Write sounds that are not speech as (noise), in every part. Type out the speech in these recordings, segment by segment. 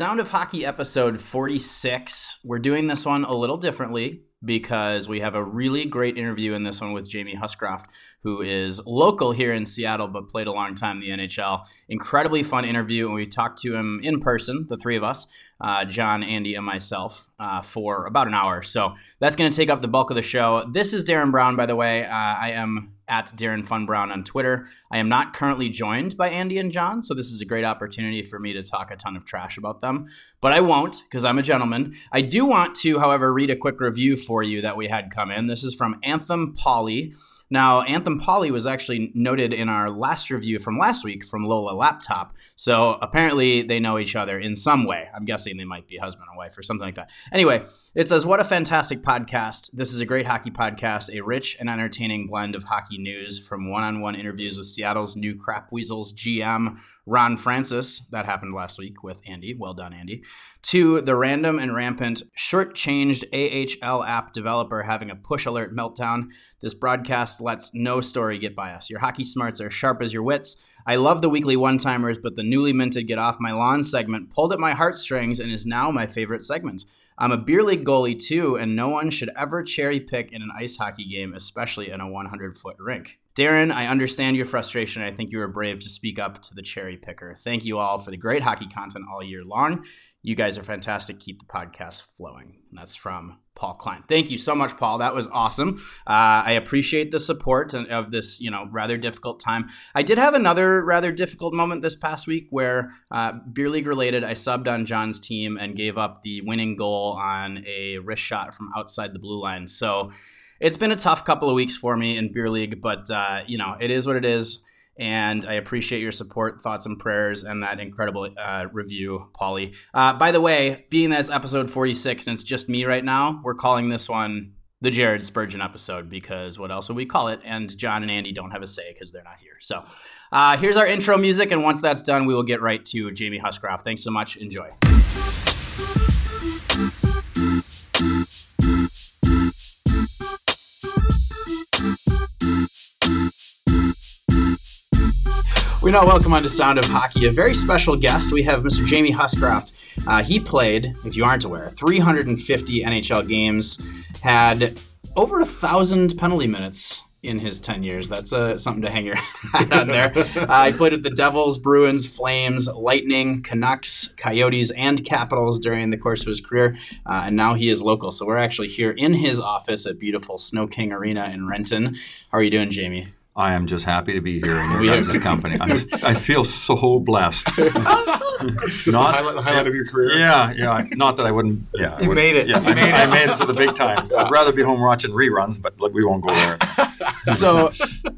Sound of Hockey episode 46. We're doing this one a little differently because we have a really great interview in this one with Jamie Huscroft, who is local here in Seattle but played a long time in the NHL. Incredibly fun interview, and we talked to him in person, the three of us, uh, John, Andy, and myself, uh, for about an hour. So that's going to take up the bulk of the show. This is Darren Brown, by the way. Uh, I am at Darren Fun Brown on Twitter. I am not currently joined by Andy and John, so this is a great opportunity for me to talk a ton of trash about them. But I won't because I'm a gentleman. I do want to, however, read a quick review for you that we had come in. This is from Anthem Polly. Now, Anthem Polly was actually noted in our last review from last week from Lola Laptop. So apparently they know each other in some way. I'm guessing they might be husband and wife or something like that. Anyway, it says, What a fantastic podcast. This is a great hockey podcast, a rich and entertaining blend of hockey news from one on one interviews with Seattle's new Crap Weasels GM, Ron Francis, that happened last week with Andy. Well done, Andy. To the random and rampant short-changed AHL app developer having a push alert meltdown. This broadcast lets no story get by us. Your hockey smarts are sharp as your wits. I love the weekly one timers, but the newly minted Get Off My Lawn segment pulled at my heartstrings and is now my favorite segment. I'm a beer league goalie too, and no one should ever cherry pick in an ice hockey game, especially in a 100 foot rink. Darren, I understand your frustration. I think you were brave to speak up to the cherry picker. Thank you all for the great hockey content all year long. You guys are fantastic. Keep the podcast flowing. And that's from Paul Klein. Thank you so much, Paul. That was awesome. Uh, I appreciate the support of this, you know, rather difficult time. I did have another rather difficult moment this past week where uh, beer league related. I subbed on John's team and gave up the winning goal on a wrist shot from outside the blue line. So it's been a tough couple of weeks for me in beer league, but uh, you know, it is what it is. And I appreciate your support, thoughts, and prayers, and that incredible uh, review, Polly. Uh, by the way, being that it's episode 46 and it's just me right now, we're calling this one the Jared Spurgeon episode because what else would we call it? And John and Andy don't have a say because they're not here. So uh, here's our intro music, and once that's done, we will get right to Jamie Huscroft. Thanks so much. Enjoy. We now welcome on to Sound of Hockey a very special guest. We have Mr. Jamie Huscroft. Uh, he played, if you aren't aware, 350 NHL games, had over a thousand penalty minutes in his 10 years. That's uh, something to hang your (laughs) hat on there. (laughs) Uh, he played with the Devils, Bruins, Flames, Lightning, Canucks, Coyotes, and Capitals during the course of his career. Uh, and now he is local. So we're actually here in his office at beautiful Sno-King Arena in Renton. How are you doing, Jamie? I am just happy to be here in your guys' company. I'm, I feel so blessed. (laughs) not the highlight, the highlight of your career. Yeah, yeah. Not that I wouldn't. Yeah, you made it. Yeah, you I, made I it. made it to the big time. I'd rather be home watching reruns, but look, we won't go there. (laughs) so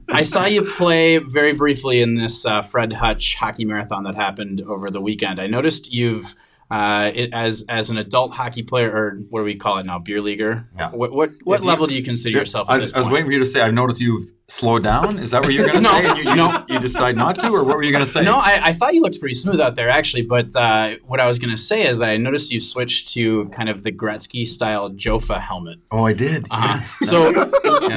I saw you play very briefly in this uh, Fred Hutch hockey marathon that happened over the weekend. I noticed you've. Uh, it, as as an adult hockey player, or what do we call it now, beer leaguer? Yeah. What what, what Yeah, level you- do you consider yourself at I, this was, I was waiting for you to say. I've noticed you've slowed down. Is that what you're going (laughs) to No, say? You, you, no. just- you decide not to, or what were you going to say? No, I, I thought you looked pretty smooth out there, actually. But uh, what I was going to say is that I noticed you switched to kind of the Gretzky style Jofa helmet. Oh, I did. Uh-huh. (laughs) So,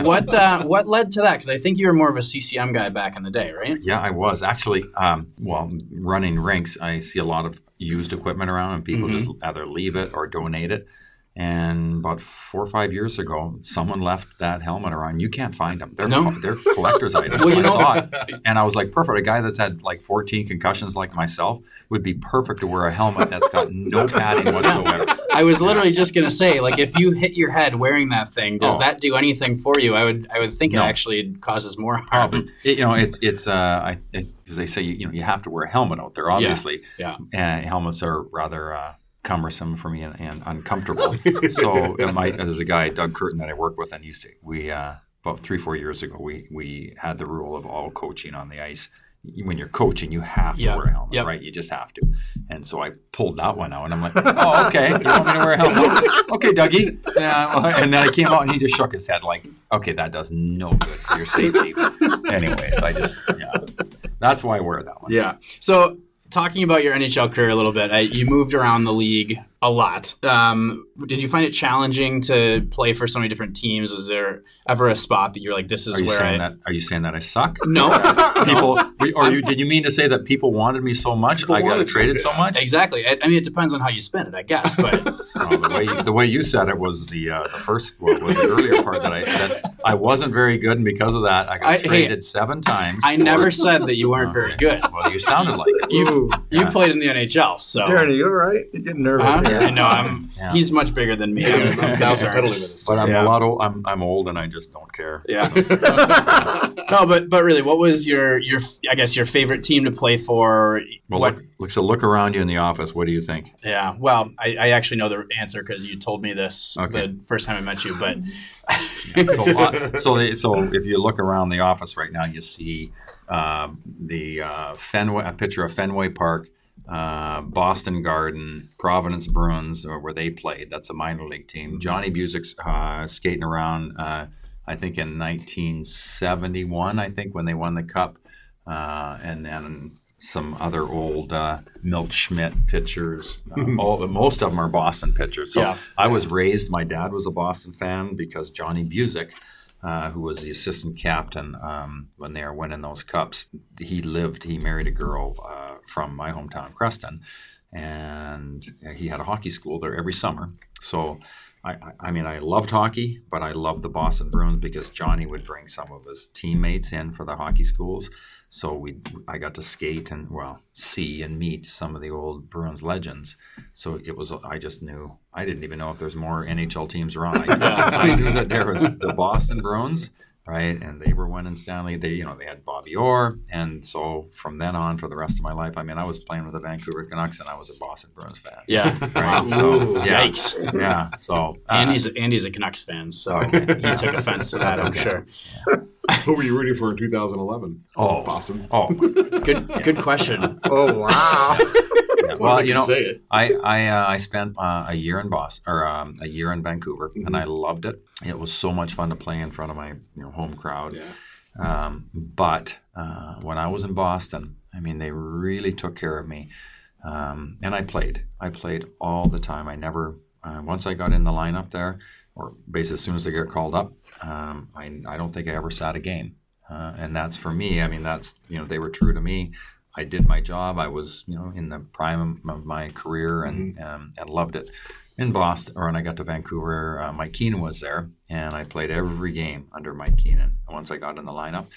what uh, what led to that? Because I think you were more of a CCM guy back in the day, right? Yeah, I was actually. Um, well, running rinks, I see a lot of used equipment around, and people Mm-hmm. just either leave it or donate it. And about four or five years ago, someone left that helmet around. You can't find them. They're No? (laughs) they're collector's (laughs) items. Well, you I know- saw it, (laughs) and I was like, perfect. A guy that's had like 14 concussions, like myself, would be perfect to wear a helmet that's got no padding whatsoever. I was literally just going to say, like, if you hit your head wearing that thing, does Oh. that do anything for you? I would I would think No. it actually causes more Oh, harm. but it, you know, it's it's uh, I because they say you, you know you have to wear a helmet out there. Obviously, yeah. Uh, helmets are rather uh, cumbersome for me and, and uncomfortable. (laughs) so my, there's a guy Doug Curtin that I work with, and used to we uh, about three four years ago we we had the rule of all coaching on the ice. When you're coaching, you have to Yep. wear a helmet, Yep. right? You just have to. And so I pulled that one out, and I'm like, "Oh, okay, you want me to wear a helmet? (laughs) Okay, Dougie." Yeah, and then I came out, and he just shook his head, like, "Okay, that does no good for your safety." Anyways, I just yeah, that's why I wear that one. Yeah. So talking about your NHL career a little bit, I, you moved around the league A lot. Um, did you find it challenging to play for so many different teams? Was there ever a spot that you're like, this is Are where saying I. that? Are you saying that I suck? No, (laughs) People, or you, did you mean to say that people wanted me so much? People I got wanted you, traded so much. exactly. I, I mean, it depends on how you spin it, I guess. But (laughs) Well, the way the way you said it was the uh, the first well, was the earlier part that I that I wasn't very good, and because of that, I got I- hey, traded seven times. I never said that you weren't very good. Well, you sounded like it. You you played in the NHL, so. Darren, are you all right? You're getting nervous. Huh? Here. I know. I'm. Yeah. He's much bigger than me. I'm, I'm I'm down concerned. pedaling with this. But I'm Yeah. a lot. Old, I'm I'm old, and I just don't care. Yeah. (laughs) no, but but really, what was your your I guess your favorite team to play for? Well, what? look, look, so look around you in the office. What do you think? Yeah. Well, I, I actually know the answer because you told me this Okay. the first time I met you. But (laughs) So, uh, so, so if you look around the office right now, you see um, the uh, Fenway, a picture of Fenway Park, uh, Boston Garden, Providence Bruins, where they played. That's a minor league team. Johnny Bucyk's uh, skating around. Uh, I think in 1971. I think when they won the cup, uh, and then some other old uh, Milt Schmidt pitchers. Uh, all, most of them are Boston pitchers. So Yeah. I was raised. My dad was a Boston fan because Johnny Bucyk, uh, who was the assistant captain um, when they were winning those cups, he lived. He married a girl uh, from my hometown, Creston, and he had a hockey school there every summer. So. I, I- I mean, I loved hockey, but I loved the Boston Bruins because Johnny would bring some of his teammates in for the hockey schools. So we, I got to skate and well, see and meet some of the old Bruins legends. So it was, I just knew, I didn't even know if there's more NHL teams around. I, (laughs) I knew that there was the Boston Bruins, right, and they were winning Stanley. They, you know, they had Bobby Orr, and so from then on, for the rest of my life, I mean, I was playing with the Vancouver Canucks, and I was a Boston Bruins fan. yeah, Right. So yeah, Yikes. yeah. So uh, Andy's Andy's a Canucks fan, so Okay. he took offense to that. I'm sure. Who were you rooting for in 2011? Oh. Boston. Oh, Good good question. Oh wow! (laughs) well, you know, say it. I I, uh, I spent uh, a year in Boston or um, a year in Vancouver, and I loved it. It was so much fun to play in front of my you know home crowd. Yeah. Um, but uh, when I was in Boston, I mean, they really took care of me, um, and I played. I played all the time. I never uh, once I got in the lineup there, or basically as soon as I get called up, um, I I don't think I ever sat a game, uh, and that's for me. I mean, that's you know they were true to me. I did my job. I was, you know, in the prime of my career and um, and loved it. In Boston, or when I got to Vancouver, uh, Mike Keenan was there, and I played every game under Mike Keenan. Once I got in the lineup,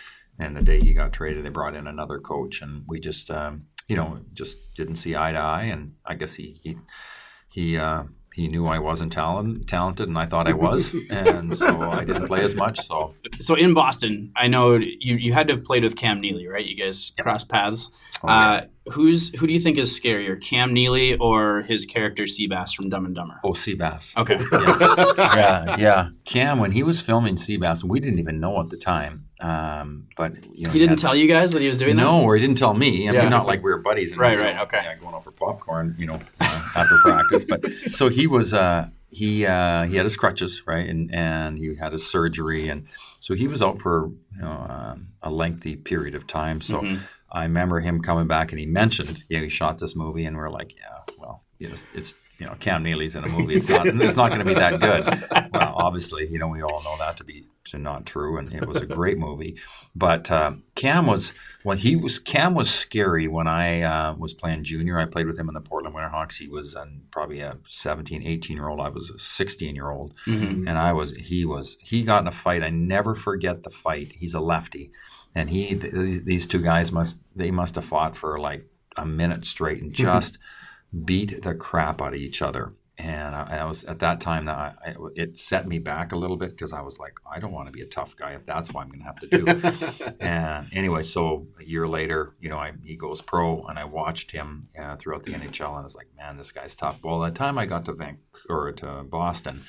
and the day he got traded, they brought in another coach, and we just, um, you know, just didn't see eye to eye. And I guess he he he uh, he knew I wasn't talent, talented, and I thought I was, (laughs) and so I didn't play as much. So So in Boston, I know you you had to have played with Cam Neely, right? You guys crossed paths. Oh, uh, who's who do you think is scarier, Cam Neely or his character Seabass from Dumb and Dumber? oh, Seabass. Okay. yeah, (laughs) yeah. Cam, when he was filming Seabass, we didn't even know at the time. Um, but you know, He didn't tell you guys that he was doing that. No, or he didn't tell me. I Yeah. mean, not like we were buddies. And Right, you know, right, okay. Yeah, going out for popcorn, you know, uh, after practice. But (laughs) so he was. Uh, he uh, he had his crutches, right, and and he had his surgery, and so he was out for you know um, a lengthy period of time. So Mm-hmm. I remember him coming back, and he mentioned, yeah, he shot this movie, and we are like, yeah, well, you know, it's you know, Cam Neely's in a movie. It's not. It's not going to be that good. (laughs) Well, obviously, you know, we all know that to be to not true, and it was a great movie. But uh, Cam was when he was Cam was scary when I uh, was playing junior. I played with him in the Portland Winterhawks. He was um, probably a 17, 18 year old. I was a 16 year old, Mhm. and I was he was he got in a fight. I never forget the fight. He's a lefty, and he th- these two guys must they must have fought for like a minute straight and just beat the crap out of each other. And I, I was at that time that I, I, it set me back a little bit because I was like, I don't want to be a tough guy if that's what I'm going to have to do. (laughs) and anyway, so a year later, you know, I, he goes pro, and I watched him uh, throughout the NHL, and I was like, man, this guy's tough. Well, by the time I got to Vancouver or to Boston,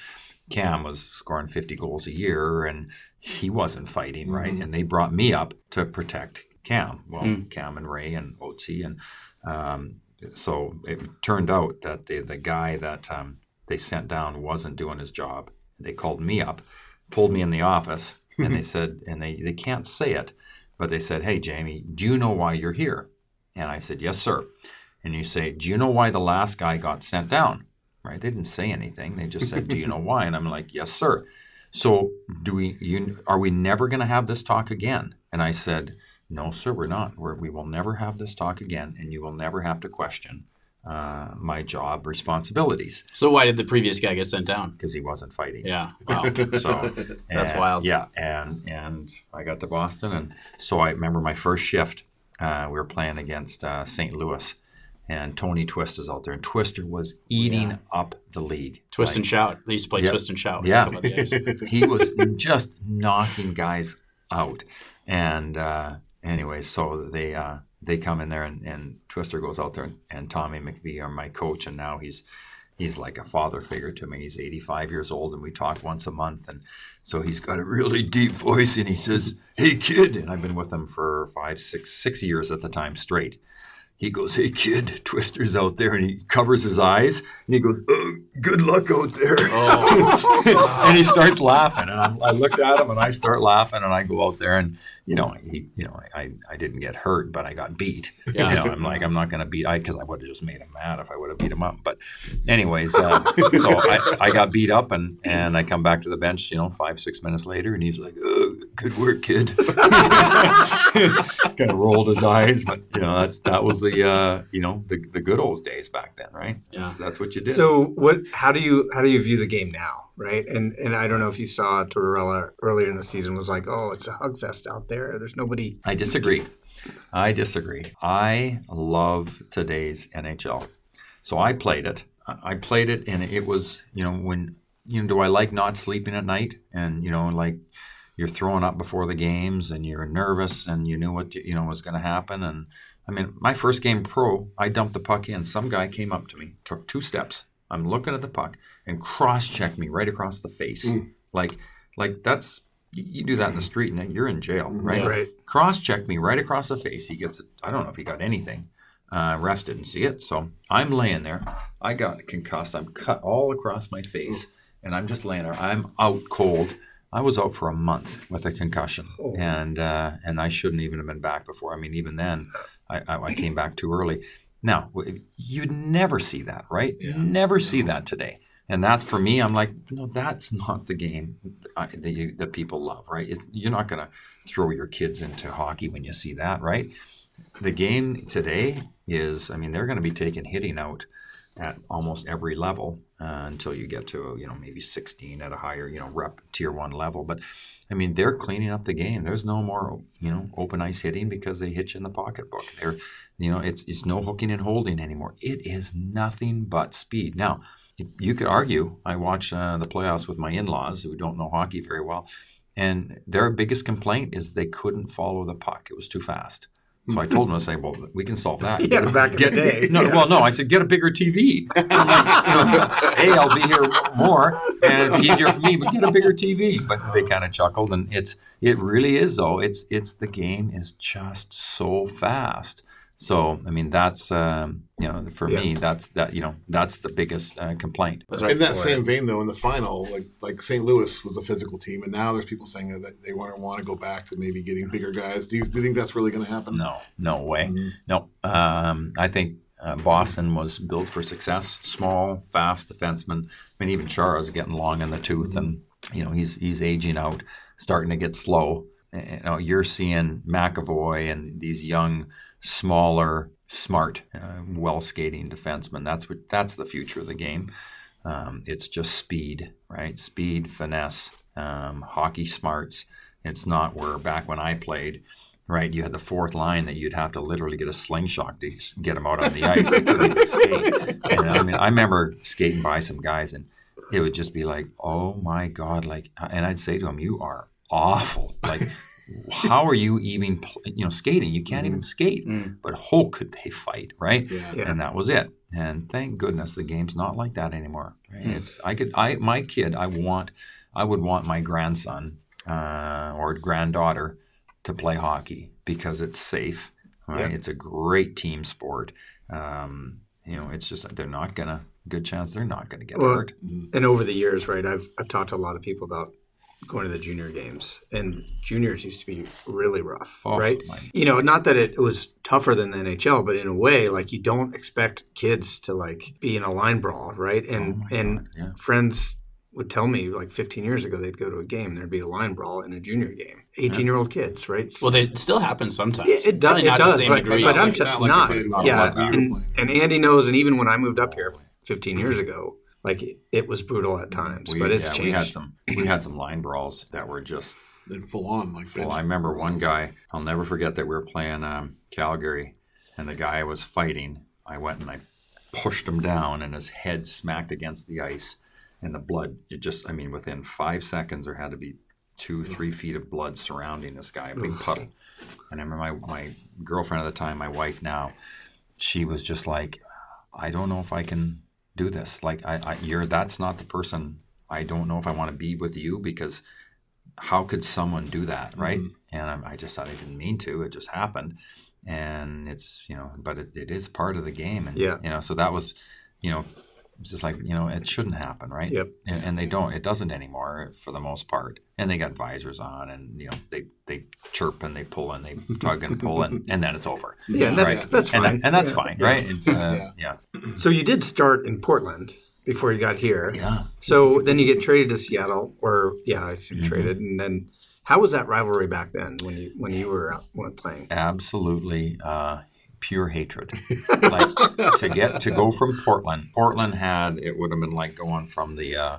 Cam was scoring 50 goals a year, and he wasn't fighting right. And they brought me up to protect Cam. Well, Cam and Ray and Otzi and um, so it turned out that the the guy that um, they sent down wasn't doing his job. They called me up, pulled me in the office, (laughs) and they said, and they, they can't say it, but they said, "Hey, Jamie, do you know why you're here?" And I said, "Yes, sir." And you say, "Do you know why the last guy got sent down?" right? They didn't say anything. They just said, "Do you know why?" And I'm like, "Yes, sir." So, do we? You are we never going to have this talk again? And I said, "No, sir, we're not. We're, we will never have this talk again, and you will never have to question uh, my job responsibilities So why did the previous guy get sent down? because he wasn't fighting." Yeah. (laughs) Wow. So That's wild. Yeah, and and I got to Boston, and so I remember my first shift. Uh, we were playing against uh, St. Louis, and Tony Twist is out there, and Twister was eating up the league. Twist Like, and shout. They used to play Yeah. twist and shout. Yeah. they come out the ice. (laughs) he was just knocking guys out. And anyways, so they uh, they come in there, and, and Twister goes out there, and, and Tommy McVie are my coach, and now he's he's like a father figure to me. He's 85 years old, and we talk once a month, and so he's got a really deep voice, and he says, "Hey kid," and I've been with him for five, six, six years at the time straight. He goes, "Hey kid, Twister's out there," and he covers his eyes, and he goes, oh, "Good luck out there." Oh, (laughs) and he starts laughing, and I'm, I looked at him, and I start laughing, and I go out there, and you know, he, you know, I, I didn't get hurt, but I got beat. (laughs) Yeah. You know, I'm like, I'm not going to beat, I because I would have just made him mad if I would have beat him up. But, anyways, uh, (laughs) so I, I got beat up, and and I come back to the bench, you know, five six minutes later, and he's like, oh, "Good work, kid." (laughs) kind of rolled his eyes, but you know, that's that was the uh, you know the the good old days back then, right? Yeah. That's, that's what you did. So what? How do you how do you view the game now, right? And and I don't know if you saw Tortorella earlier in the season was like, oh, it's a hug fest out there. There's nobody. I disagree. I disagree. I love today's NHL. So I played it. I I played it, and it was, you know, when, you know, do I like not sleeping at night? And, you know, like you're throwing up before the games and you're nervous and you knew what, you know, was going to happen. And I mean, my first game pro, I dumped the puck in. Some guy came up to me, took two steps. I'm looking at the puck and cross check me right across the face. Like, like that's, you you do that in the street and you're in jail, right? Right. Cross check me right across the face. He gets it. I don't know if he got anything. Uh, refs didn't see it. So I'm laying there. I got concussed. I'm cut all across my face. And I'm just laying there. I'm out cold. I was out for a month with a concussion. And uh, and I shouldn't even have been back before. I mean, even then, I, I, I came back too early. Now, you'd never see that, right? You never see that today. And that's for me. I'm like, no, that's (laughs) not the game uh, that, you, that people love, right? It's, you're not going to throw your kids into hockey when you see that, right? The game today is, I mean, they're going to be taking hitting out at almost every level uh, until you get to you know maybe 16 at a higher you know rep tier one level. But I mean, they're cleaning up the game. There's no more you know open ice hitting because they hit you in the pocketbook. They're you know it's it's no hooking and holding anymore. It is nothing but speed. Now you could argue. I watch uh, the playoffs with my in-laws who don't know hockey very well, and their biggest complaint is they couldn't follow the puck. It was too fast. So I told him, I say, well, we can solve that. Yeah, Get a- back in the day. No, Yeah. well, no, I said, get a bigger TV. Hey, I'm like, you know, a, I'll be here more, and it's easier for me, but get a bigger TV. But they kind of chuckled, and it's it really is though. It's it's the game is just so fast. So I mean, that's um, you know, for me, that's that you know, that's the biggest uh, complaint. That's right. In that same vein, though, in the final, like like St. Louis was a physical team, and now there's people saying that they want to want to go back to maybe getting bigger guys. Do you, do you think that's really going to happen? No, no way. No. Um, I think uh, Boston was built for success. Small, fast defenseman. I mean, even Chara is getting long in the tooth, and you know he's he's aging out, starting to get slow. You know, you're seeing McAvoy and these young, smaller, smart, uh, well skating defensemen. That's what that's the future of the game. Um, it's just speed, right? Speed, finesse, um, hockey smarts. It's not where back when I played, right? You had the fourth line that you'd have to literally get a slingshot to get them out on the ice. And I mean, I remember skating by some guys, and it would just be like, "Oh my god!" Like, and I'd say to them, "You are awful." Like, how are you even, you know, skating? You can't even skate. But oh, could they fight, right? Yeah. Yeah. And that was it. And thank goodness the game's not like that anymore. Right? It's I could I my kid I want I would want my grandson uh, or granddaughter to play hockey because it's safe. Right? Yeah. It's a great team sport. Um, you know, it's just they're not gonna good chance they're not gonna get Well, hurt. and over the years, right, I've I've talked to a lot of people about going to the junior games, and juniors used to be really rough, Oh, right? my- You know, not that it was tougher than the NHL, but in a way, like you don't expect kids to like be in a line brawl, right? And Oh and God, yeah. friends would tell me like 15 years ago they'd go to a game, there'd be a line brawl in a junior game. 18 year old kids, right? Well, they still happen sometimes. It, it does. Probably It not to does. the same But, but I'm Like- t- not not. like it did when yeah, and, and Andy knows, and even when I moved up here 15 years ago, like it, it was brutal at times, We, but it's yeah, changed. we had some we had some line brawls that were just Then full on like. Well, I remember one guy. I'll never forget that we were playing um, Calgary, and the guy was fighting. I went and I pushed him down, and his head smacked against the ice, and the blood. It just, I mean, within five seconds, there had to be two, three feet of blood surrounding this guy, a big puddle. And I remember my my girlfriend at the time, my wife now, she was just like, I don't know if I can do this. Like, I, I you're that's not the person. I don't know if I want to be with you because how could someone do that, right? Mm-hmm. And I, I just thought I didn't mean to. It just happened, and it's you know, but it, it is part of the game, and Yeah. you know, so that was, you know, it's just like you know, it shouldn't happen, right? Yep. And, and they don't. It doesn't anymore for the most part. And they got visors on, and you know, they they chirp and they pull and they (laughs) tug and pull, and, and then it's over. yeah, and that's Right. that's And, fine. that- and that's Yeah. fine, right? It's uh, yeah. So you did start in Portland before you got here. Yeah. So then you get traded to Seattle, or yeah, I assume Mm-hmm. traded, and then how was that rivalry back then when you when you were out, playing? absolutely uh, pure hatred. like to get to go from Portland. Portland had it would have been like going from the uh,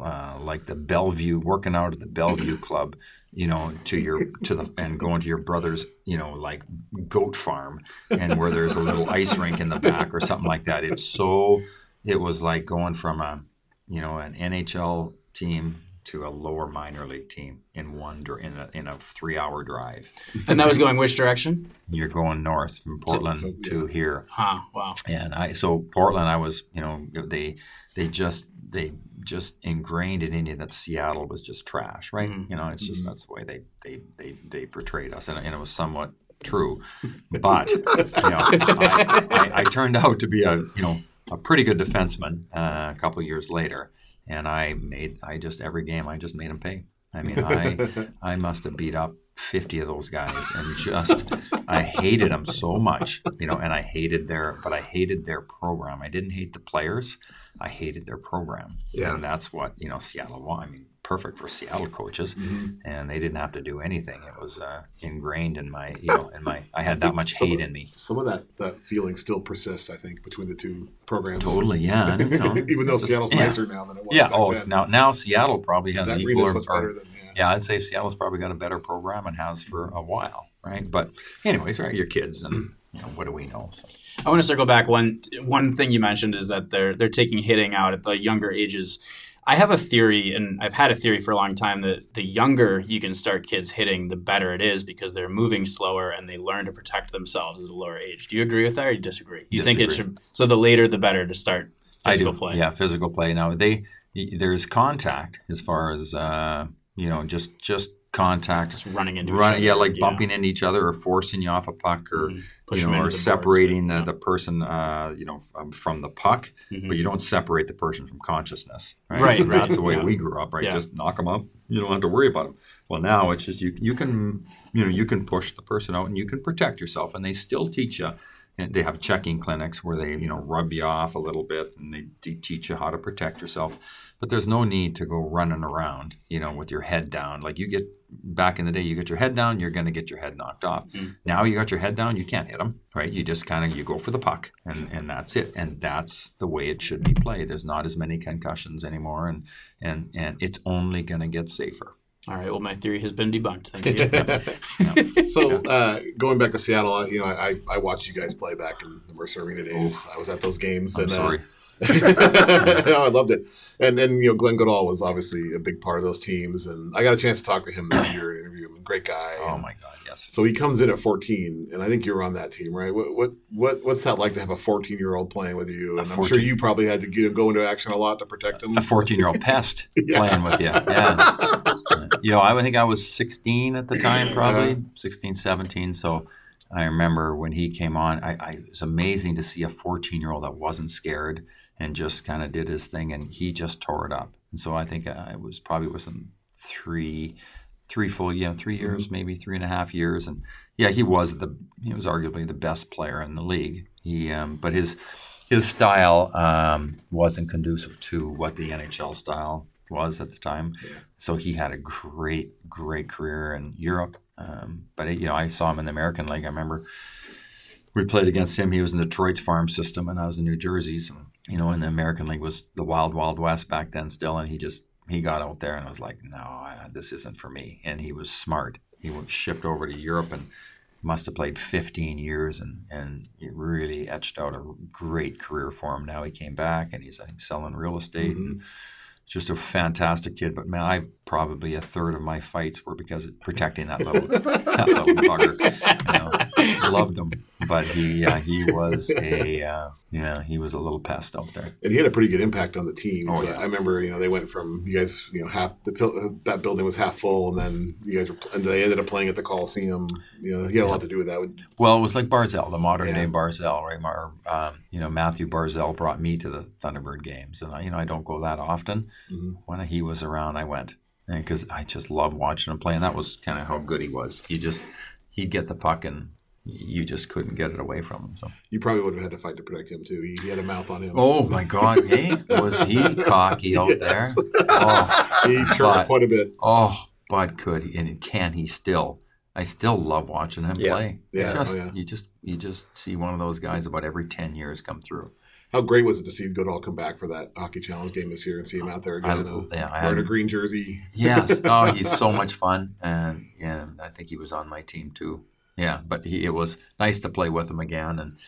uh, like the Bellevue, working out at the Bellevue Club, you know, to your to the and going to your brother's, you know, like goat farm, and where there's a little ice rink in the back or something like that. It's so it was like going from a you know an NHL team to a lower minor league team in one in a, in a three hour drive and that was going which direction? you're going north from Portland to here. Huh. Wow. And I so Portland, I was you know they they just they just ingrained in you that Seattle was just trash, right? Mm-hmm. You know, it's just mm-hmm. that's the way they they they, they portrayed us, and, and it was somewhat true. But you know, I, I, I turned out to be a you know a pretty good defenseman uh, a couple of years later, and I made I just every game I just made them pay. I mean, (laughs) I I must have beat up fifty of those guys, and just I hated them so much, you know, and I hated their but I hated their program. I didn't hate the players, I hated their program, Yeah. and that's what you know Seattle. I mean, perfect for Seattle coaches, and they didn't have to do anything. It was uh, ingrained in my you know in my I had that much Some hate of- in me. Some of that that feeling still persists, I think, between the two programs. Totally, yeah. and, you know, (laughs) Even though it's just- Seattle's yeah. nicer now than it was Yeah. back Oh, then. now now Seattle probably has that an arena's equal much or, better than yeah. yeah, I'd say Seattle's probably got a better program and has for a while, right? But anyways, right, your kids and you know what do we know? So. I want to circle back. One one thing you mentioned is that they're they're taking hitting out at the younger ages. I have a theory, and I've had a theory for a long time that the younger you can start kids hitting, the better it is because they're moving slower and they learn to protect themselves at a lower age. Do you agree with that, or you disagree? You think it should so the later the better to start physical play. Yeah, physical play. Now they there's contact as far as uh, you know, just just contact, just running into each run, other. yeah, like bumping into each other or forcing you off a puck or Push you know, or into the boards, separating the, yeah. the person, uh, you know, from, from the puck, Mhm. but you don't separate the person from consciousness. Right, Right, So That's the way yeah. we grew up, right? Yeah. Just knock them up. You don't have to worry about them. Well, now it's just you. You can, you know, you can push the person out and you can protect yourself, and they still teach you. And they have checking clinics where they, you know, rub you off a little bit and they teach you how to protect yourself. But there's no need to go running around, you know, with your head down. Like you get back in the day, you get your head down, you're going to get your head knocked off. Now you got your head down, you can't hit them, right? You just kind of you go for the puck, and and that's it. And that's the way it should be played. There's not as many concussions anymore, and and and it's only going to get safer. All right. Well, my theory has been debunked. Thank you. (laughs) So uh, going back to Seattle, uh, you know, I, I watched you guys play back in the Mercer Arena days. I was at those games. I'm and, uh, sorry. (laughs) Oh, I loved it. And and you know, Glenn Goodall was obviously a big part of those teams, and I got a chance to talk to him this year, and interview him. Great guy. Oh And my God, yes. So he comes in at 14, and I think you were on that team, right? What what what what's that like to have a 14 year old playing with you? And I'm sure you probably had to get, go into action a lot to protect him. A 14 year old pest (laughs) Yeah. playing with you. Yeah. (laughs) you know, I think I was 16 at the time, uh-huh. probably 16, 17. So I remember when he came on, I, I it was amazing to see a 14 year old that wasn't scared and just kind of did his thing, and he just tore it up. And so I think I was probably within three, three full, yeah, three years, maybe three and a half years, and yeah, he was the he was arguably the best player in the league. He, um, but his his style um, wasn't conducive to what the NHL style was at the time. So he had a great, great career in Europe. Um, but you know, I saw him in the American League. I remember we played against him. He was in Detroit's farm system, and I was in New Jersey's. And, you know, in the American League was the wild, wild west back then still, and he just he got out there and was like, no, I, this isn't for me. And he was smart. He was shipped over to Europe and must have played 15 years and and it really etched out a great career for him. Now he came back and he's I think selling real estate. And, mm-hmm. just a fantastic kid, but man, I probably a third of my fights were because of protecting that little that little bugger. You know, (laughs) loved him, but he uh, he was a (laughs) uh, yeah he was a little pest out there. And he had a pretty good impact on the team. Oh, yeah. I remember, you know, they went from you guys, you know, half the that building was half full, and then you guys were, and they ended up playing at the Coliseum. You know, he had a lot to do with that. Well, it was like Barzal, the modern Yeah. day Barzal, right? Mar, um, you know, Matthew Barzal brought me to the Thunderbird games, and I, you know, I don't go that often. Mhm. When he was around, I went because I just loved watching him play, and that was kind of how good he was. He just he'd get the puck, and you just couldn't get it away from him. So, You probably would have had to fight to protect him too. He, he had a mouth on him. oh my God, hey, was he cocky out (laughs) there? (laughs) Oh, he chirped but- quite a bit. oh, but could he, and can he still? I still love watching him Yeah. play. Yeah, just, oh, yeah. you just you just see one of those guys about every ten years come through. How great was it to see Goodall come back for that hockey challenge game this year and see him out there again, I- uh, yeah, I wearing a green jersey? Yes. (laughs) Oh, he's so much fun, and yeah, I think he was on my team too. Yeah, but he, it was nice to play with him again, and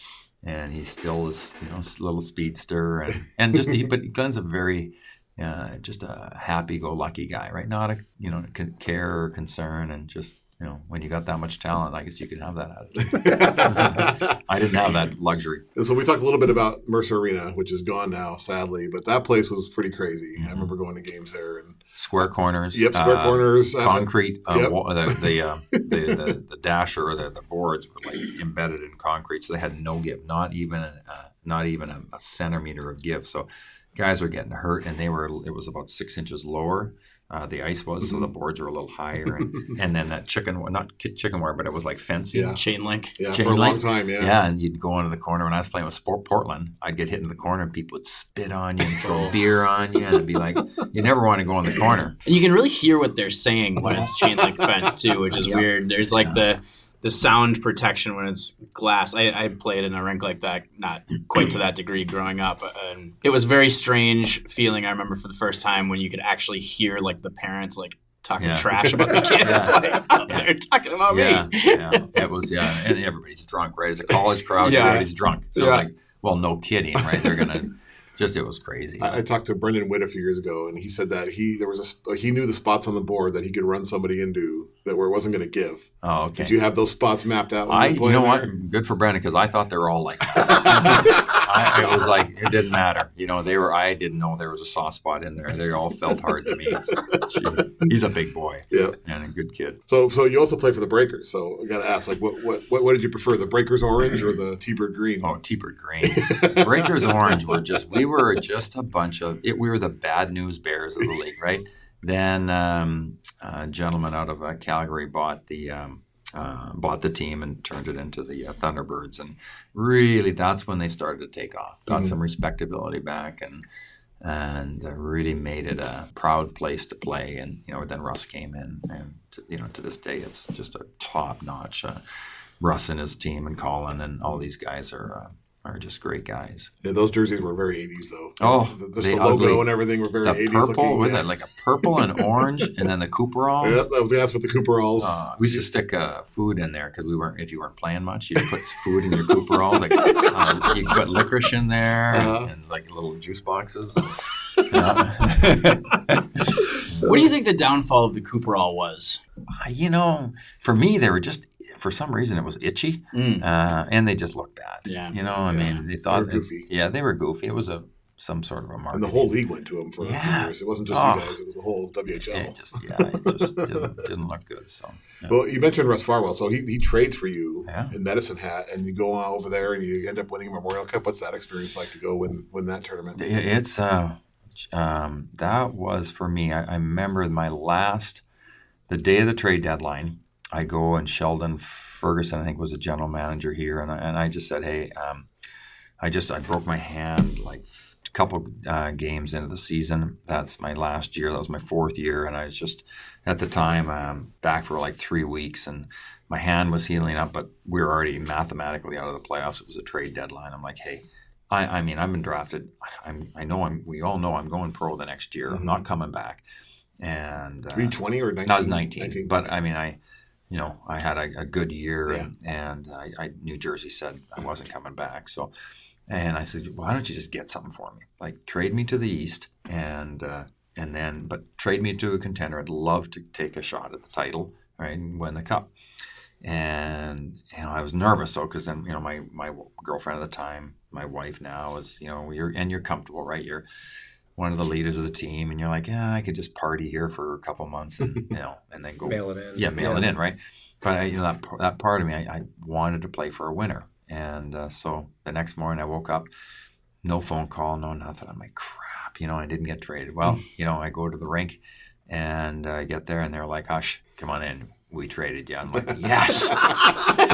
and he still is, you know, a little speedster, and and just he, but Glenn's a very uh, just a happy-go-lucky guy, right? Not a you know care or concern, and just you know when you got that much talent, I guess you can have that attitude. (laughs) I didn't have that luxury. And so we talked a little bit about Mercer Arena, which is gone now, sadly, but that place was pretty crazy. Mm-hmm. I remember going to games there and Square corners. yep, square uh, corners, uh, concrete. Uh, Yep. the the, uh, (laughs) the the the dasher or the, the boards were like embedded in concrete, so they had no give, not even a, uh, not even a, a centimeter of give. So guys were getting hurt, and they were it was about six inches lower. Uh, the ice was, so the Mm-hmm. boards were a little higher, and, (laughs) and then that chicken, not chicken wire, but it was like fencing. Yeah. Chain link. yeah, chain for a long link. time, yeah. Yeah, and you'd go into the corner. When I was playing with Sport Portland, I'd get hit in the corner, and people would spit on you and throw (laughs) beer on you, and it'd be like, you never want to go in the corner. And you can really hear what they're saying when it's chain link fence too, which is weird. There's like the the sound protection when it's glass. I, I played in a rink like that, not quite to that degree growing up, and it was a very strange feeling. I remember for the first time when you could actually hear like the parents like talking Yeah. trash about the (laughs) kids, Yeah. like (laughs) they're talking about yeah, me. yeah, it was yeah, and everybody's drunk, right? It's a college crowd, Yeah. everybody's drunk. So Yeah. like, well, no kidding, right? They're gonna (laughs) just it was crazy. I, I talked to Brendan Witt a few years ago, and he said that he there was a he knew the spots on the board that he could run somebody into that where it wasn't going to give. oh, okay. Did you have those spots mapped out? When I, you you know playing what? Good for Brandon because I thought they were all like. (laughs) I, I was like, it didn't matter. You know, they were. I didn't know there was a soft spot in there. They all felt hard to me. (laughs) Gee, he's a big boy Yeah. and a good kid. So, so you also play for the Breakers. So I got to ask, like, what, what, what, what did you prefer, the Breakers orange or the T-Bird green? Oh, T-Bird Green. Breakers Orange were just, we were just a bunch of, it, we were the bad news bears of the league, right? Then um, a gentleman out of uh, Calgary bought the, um, uh, bought the team and turned it into the uh, Thunderbirds. And really, that's when they started to take off. Got some respectability back and, and uh, really made it a proud place to play. And, you know, then Russ came in and, to, you know, to this day, it's just a top notch. Uh, Russ and his team and Colin and all these guys are uh, are just great guys. Yeah, those jerseys were very 80s, though. Oh, the, just they the logo ugly. and everything were very The 80s purple looking. was yeah. it like a purple and (laughs) orange, and then the Cooperall. Yeah, I was going to ask the Cooperalls. Uh, we used to stick uh, food in there because we weren't. If you weren't playing much, you put food in your Cooperalls. Like uh, you put licorice in there Uh-huh. and, like little juice boxes. (laughs) Uh, What do you think the downfall of the Cooperall was? you know, for me, they were just for some reason it was itchy, Mm. uh, and they just looked bad. Yeah. you know, I mean, they thought They were goofy. yeah, they were goofy. It was a some sort of a marketing. and the whole league went to them for a few Yeah. years. It wasn't just Oh. you guys; it was the whole WHL. It just yeah, it just (laughs) didn't, didn't look good. So yeah. Well, you mentioned Russ Farwell, so he, he trades for you Yeah. in Medicine Hat, and you go on over there and you end up winning a Memorial Cup. What's that experience like to go win win that tournament? It- it's uh, um, that was for me. I, I remember my last, the day of the trade deadline. I go and Sheldon Ferguson, I think, was a general manager here, and I, and I just said, hey, um, I just I broke my hand like a couple uh, games into the season. That's my last year. That was my fourth year, and I was just at the time um, back for like three weeks, and my hand was healing up, but we were already mathematically out of the playoffs. It was a trade deadline. I'm like, hey, I, I mean, I've been drafted. I'm, I know I'm. We all know I'm going pro the next year. I'm not coming back. And uh, Were 20 or 19? I was 19, 19. but I mean, I, you know, I had a, a good year, Yeah. and, and I, I, New Jersey said I wasn't coming back. So, and I said, why don't you just get something for me? Like trade me to the East, and uh, and then, but trade me to a contender. I'd love to take a shot at the title, right, and win the cup. And you know, I was nervous though, because then you know, my my girlfriend at the time, my wife now, is you know, you're and you're comfortable, right? You're one of the leaders of the team, and you're like, yeah, I could just party here for a couple months, and (laughs) you know, and then go Mail it in. yeah, mail it in, right? But I, you know that that part of me, I, I wanted to play for a winner, and uh, so the next morning I woke up, no phone call, no nothing. I'm like, crap, you know, I didn't get traded. (laughs) Well, you know, I go to the rink, and I get there, and they're like, hush, come on in. We traded you. I'm like, yes. (laughs) so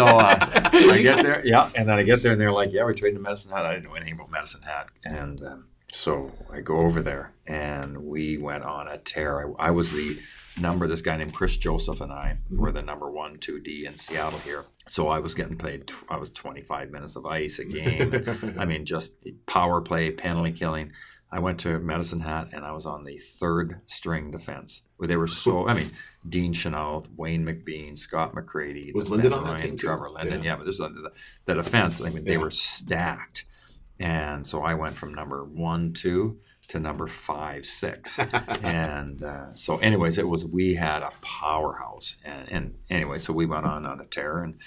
uh, I get there, yeah, and then I get there, and they're like, yeah, we traded to Medicine Hat. I didn't know anything about Medicine Hat, and um, so I go over there, and we went on a tear. I, I was the number. This guy named Chris Joseph and I were the number one, two D in Seattle here. So I was getting paid. tw- I was 25 minutes of ice a game. I mean, just power play, penalty killing. I went to Medicine Hat and I was on the third string defense. Where they were so. I mean, Dean Chynoweth, Wayne McBean, Scott McCrady, Was Linden on that Ryan, team? Trevor Linden. Yeah. Yeah, but there's the, the defense. I mean, they Yeah. were stacked. And so I went from number one, two to number five, six. (laughs) and uh, so, anyways, it was, we had a powerhouse. And, and anyway, so we went on on a tear and,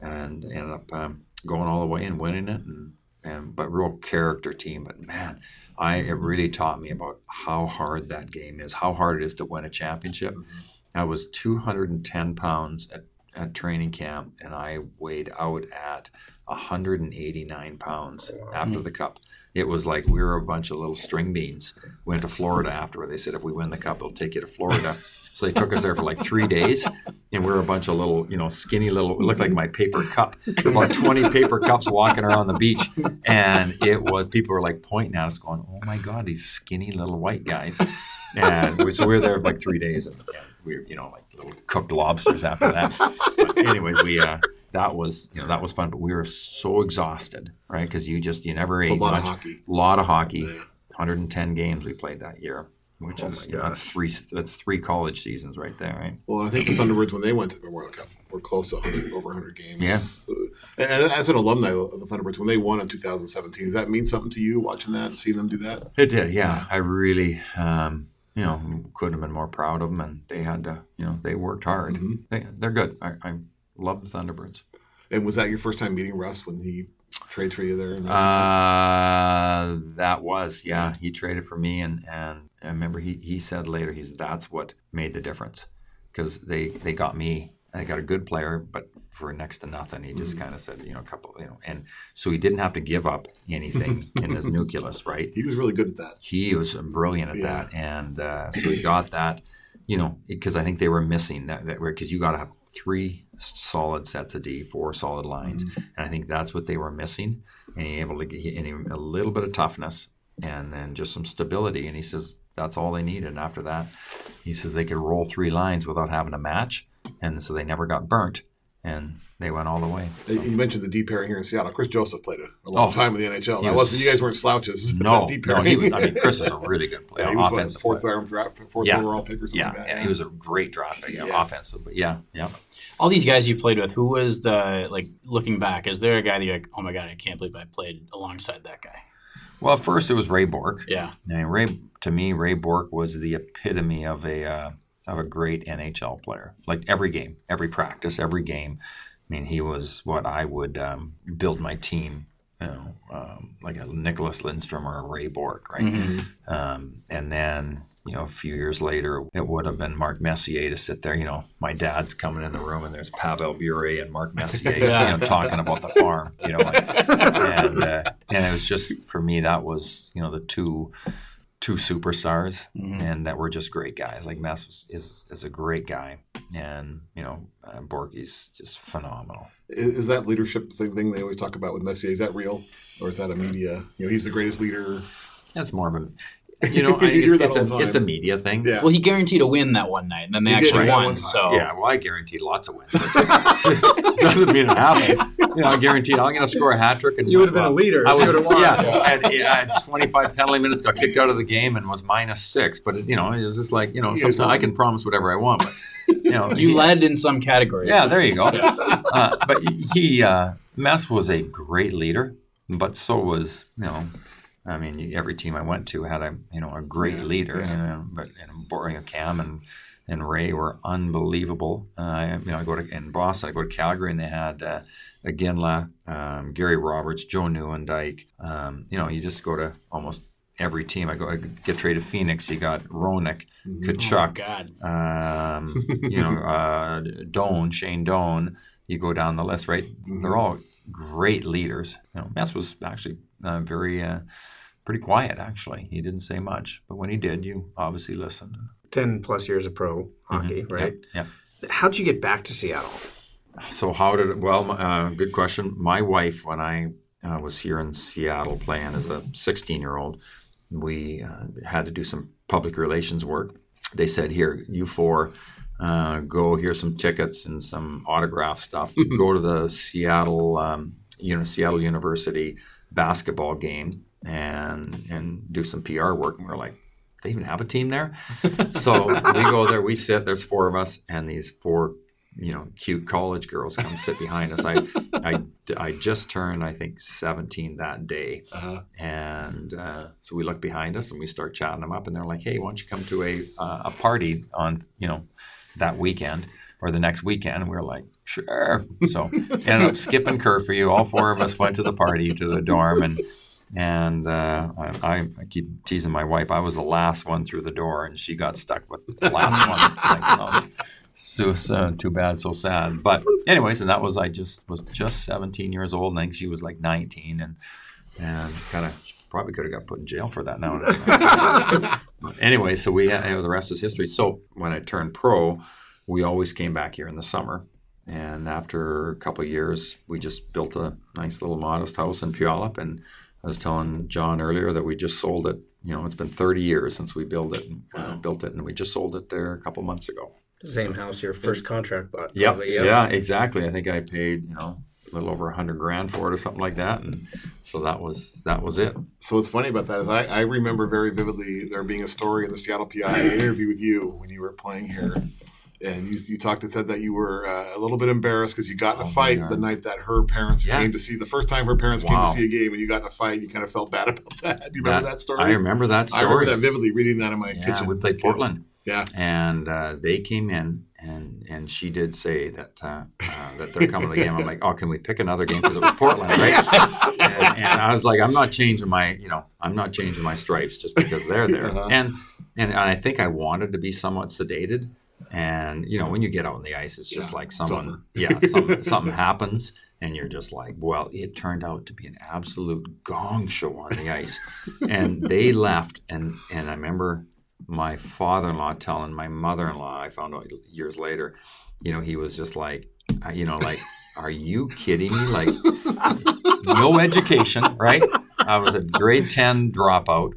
and ended up um, going all the way and winning it. And, and, but real character team. But man, I, it really taught me about how hard that game is, how hard it is to win a championship. I was 210 pounds at, at training camp, and I weighed out at 189 pounds after the cup. It was like we were a bunch of little string beans. Went to Florida afterward. They said if we win the cup, they'll take you to Florida. (laughs) So they took us there for like three days, and we were a bunch of little, you know, skinny little. Looked like my paper cup, about 20 paper cups walking around the beach, and it was people were like pointing at us, going, "Oh my God, these skinny little white guys." And we, so we were there like three days, and, and we were, you know, like little cooked lobsters after that. But anyways, we uh, that was you know that was fun, but we were so exhausted, right? Because you just you never It's a ate lot of much. hockey. lot of hockey. Yeah. 110 games we played that year, which Oh is you know, that's three that's three college seasons right there, right? Well, I think the Thunderbirds, when they went to the World Cup, were close to 100, over 100 games. Yeah. And, and as an alumni of the Thunderbirds, when they won in 2017, does that mean something to you watching that and seeing them do that? It did, yeah. I really, um, you know, couldn't have been more proud of them, and they had to, you know, they worked hard. They, they're good. I, I love the Thunderbirds. And was that your first time meeting Russ when he trades for you there? in Uh, that was, yeah. He traded for me, and and I remember he, he said later, he's that's what made the difference because they they got me. They got a good player, but for next to nothing. He just kind of said, you know, a couple, you know, and so he didn't have to give up anything (laughs) in his nucleus, right? he was really good at that. he was brilliant at Yeah. that, and uh, so he got that, you know, because I think they were missing that that because you got to have three solid sets of D, four solid lines, Mm-hmm. and I think that's what they were missing, and he able to get and a little bit of toughness and then just some stability, and he says that's all they needed. And after that, he says they could roll three lines without having a match, and so they never got burnt, and they went all the way. And You mentioned the D pairing here in Seattle. Chris Joseph played a, a long Oh, time in the NHL. That was- wasn't you guys weren't slouches. No, (laughs) D no, pairing. he was. I mean, Chris was a really good player, (laughs) yeah, he was what, offensive fourth player. round draft, fourth Yeah. overall pick or something Yeah, like that. and he was a great draft pick, yeah, Yeah. offensive. But yeah, yeah. All these guys you played with, who was the like looking back? Is there a guy that you're like, oh my god, I can't believe I played alongside that guy? Well, at first it was Ray Bourque. Yeah, I mean, Ray to me, Ray Bourque was the epitome of a uh, of a great NHL player. Like every game, every practice, every game. I mean, he was what I would um, build my team. You know, um, like a Nicholas Lindstrom or a Ray Bourque, right? Um, and then you know, a few years later, it would have been Mark Messier to sit there. You know, my dad's coming in the room, and there's Pavel Bure and Mark Messier, you know, talking about the farm. You know, like, (laughs) and uh, and it was just for me that was you know the two two superstars, and that were just great guys. Like Mess was, is is a great guy, and you know uh, Borky's just phenomenal. Is, is that leadership thing, thing they always talk about with Messier? Is that real, or is that a media? You know, he's the greatest leader. That's more of a you know (laughs) I, You hear that it's, all it's, the a, it's a media thing. Yeah. Well, he guaranteed a win that one night, and then they He actually won. one. So Yeah, well, I guaranteed lots of wins. (laughs) Doesn't mean it happened. You know, I guaranteed I'm going to score a hat trick. And You would have been a leader I was, you would have won. yeah, I had, I had 25 penalty minutes, got kicked out of the game, and was minus six. But it, you know, it was just like you know, sometimes I can promise whatever I want, but you know, you he- led in some categories. yeah, there you go. Uh, but he, uh, Mess was a great leader, but so was, you know, I mean, every team I went to had a, you know, a great leader. You know, but and Boring Cam and and Ray were unbelievable. Uh, you know, I go to in Boston, I go to Calgary, and they had uh, Iginla, um, Gary Roberts, Joe Nieuwendyk. Um, you know, you just go to almost every team. I go I get traded to Phoenix. You got Roenick, Tkachuk, God. um, (laughs) you know, uh, Doan, Shane Doan, you go down the list, right? They're all great leaders. You know, Mess was actually uh, very, uh, pretty quiet, actually. He didn't say much, but when he did, you obviously listened. 10 plus years of pro hockey, right? Yeah. How'd you get back to Seattle? So how did it? Well, uh, good question. My wife, when I uh, was here in Seattle playing as a 16-year-old, we uh, had to do some public relations work. They said, "Here, you four, uh, go. Here's some tickets and some autograph stuff. go to the Seattle, um, you know, Seattle University basketball game and and do some PR work." And we are like, "They even have a team there?" (laughs) so we go there. We sit. There's four of us, and these four you know, cute college girls come sit behind us. I, (laughs) I, I just turned, I think, 17 that day. Uh-huh. And uh, so we look behind us and we start chatting them up. And they're like, hey, why don't you come to a, uh, a party on, you know, that weekend or the next weekend? We were like, sure. (laughs) So ended up skipping curfew. You. All four of us went to the party, to the dorm. And and uh, I, I keep teasing my wife. I was the last one through the door, and she got stuck with the last one. Like, oh, so, so too bad, so sad. But anyways, and that was I just was just 17 years old, and I think she was like 19, and and kind of probably could have got put in jail for that now. (laughs) Anyway, so we had, you know, the rest is history. So when I turned pro, we always came back here in the summer. And after a couple of years, we just built a nice little modest house in Puyallup. And I was telling John earlier that we just sold it. You know, it's been 30 years since we built it, uh, built it, and we just sold it there a couple months ago. Same house your first contract bought. Yep. probably, Yeah, exactly. I think I paid, you know, a little over a hundred grand for it or something like that. And so that was that was it. So what's funny about that is I, I remember very vividly there being a story in the Seattle PI interview with you when you were playing here, and you, you talked and said that you were uh, a little bit embarrassed because you got in a Oh, fight the night that her parents Yeah. came to see the first time her parents came to see a game, and you got in a fight. and You kind of felt bad (laughs) about that. Do you remember that, story? I remember that story. I remember that vividly, reading that in my Yeah, kitchen. we played Portland. Yeah, and uh, they came in and and she did say that uh, uh, that they're coming to the game. I'm like, oh, can we pick another game because it was Portland, right? (laughs) and, and I was like, I'm not changing my you know I'm not changing my stripes just because they're there. Uh-huh. And, and and I think I wanted to be somewhat sedated. And you know, when you get out on the ice, it's just Yeah, like someone, (laughs) yeah, something, something happens, and you're just like, well, it turned out to be an absolute gong show on the ice, and they (laughs) left, and and I remember my father-in-law telling my mother-in-law i found out years later you know he was just like uh, you know like are you kidding me? Like (laughs) no education right? I was a grade 10 dropout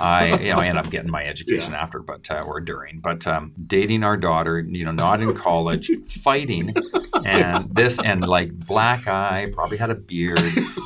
i you know i ended up getting my education after but uh, or during. But um, dating our daughter you know not in college fighting. And this and like black eye probably had a beard.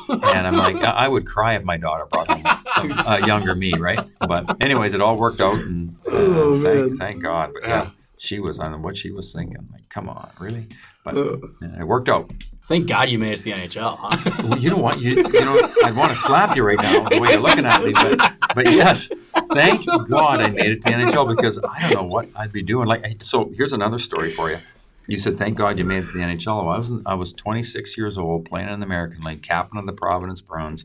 And i'm like i I would cry if my daughter brought home a, a younger me right? But anyways it all worked out and uh, Oh, thank, thank god. But yeah she was on what she was thinking. Like come on really? But yeah, it worked out. Thank God you made it to the NHL, huh? well, you know what? You, you know, I'd want to slap you right now the way you're looking at me, but but yes, thank God I made it to the NHL because I don't know what I'd be doing. Like, so here's another story for you. You said, "Thank God you made it to the NHL." Well, I was I was 26 years old, playing in the American League, captain of the Providence Bruins,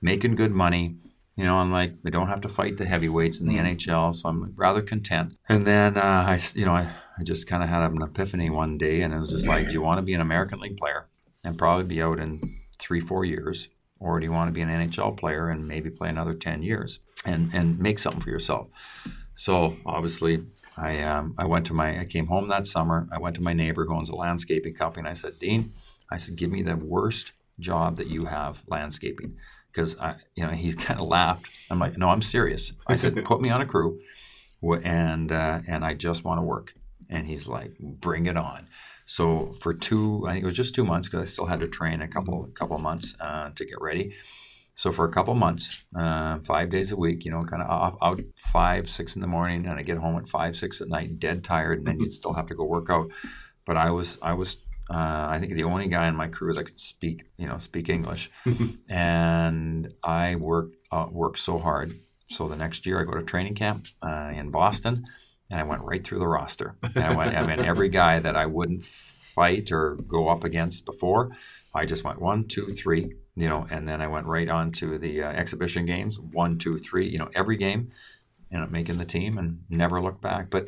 making good money. You know, I'm like, we don't have to fight the heavyweights in the NHL, so I'm rather content. And then uh, I, you know, I, I just kind of had an epiphany one day, and it was just like, do you want to be an American League player and probably be out in three, four years, or do you want to be an NHL player and maybe play another 10 years? and and make something for yourself. So obviously, I um, I went to my I came home that summer. I went to my neighbor who owns a landscaping company, and I said, Dean, I said, give me the worst job that you have landscaping, because I you know he (laughs) kind of laughed. I'm like, no, I'm serious. I said, (laughs) put me on a crew, and uh, and I just want to work. And he's like, bring it on. So for two, I think it was just two months because I still had to train a couple a couple months uh, to get ready. So for a couple months, uh, five days a week, you know, kind of off out five, six in the morning, and I get home at five, six at night, dead tired, and then you'd still have to go work out. But I was, I was, uh, I think the only guy in my crew that could speak, you know, speak English, (laughs) and I worked uh, worked so hard. So the next year, I go to training camp uh, in Boston, and I went right through the roster. And I went, I mean, (laughs) every guy that I wouldn't fight or go up against before, I just went one, two, three, you know, and then I went right on to the uh, exhibition games, one, two, three, you know, every game, ended up making the team and never looked back. But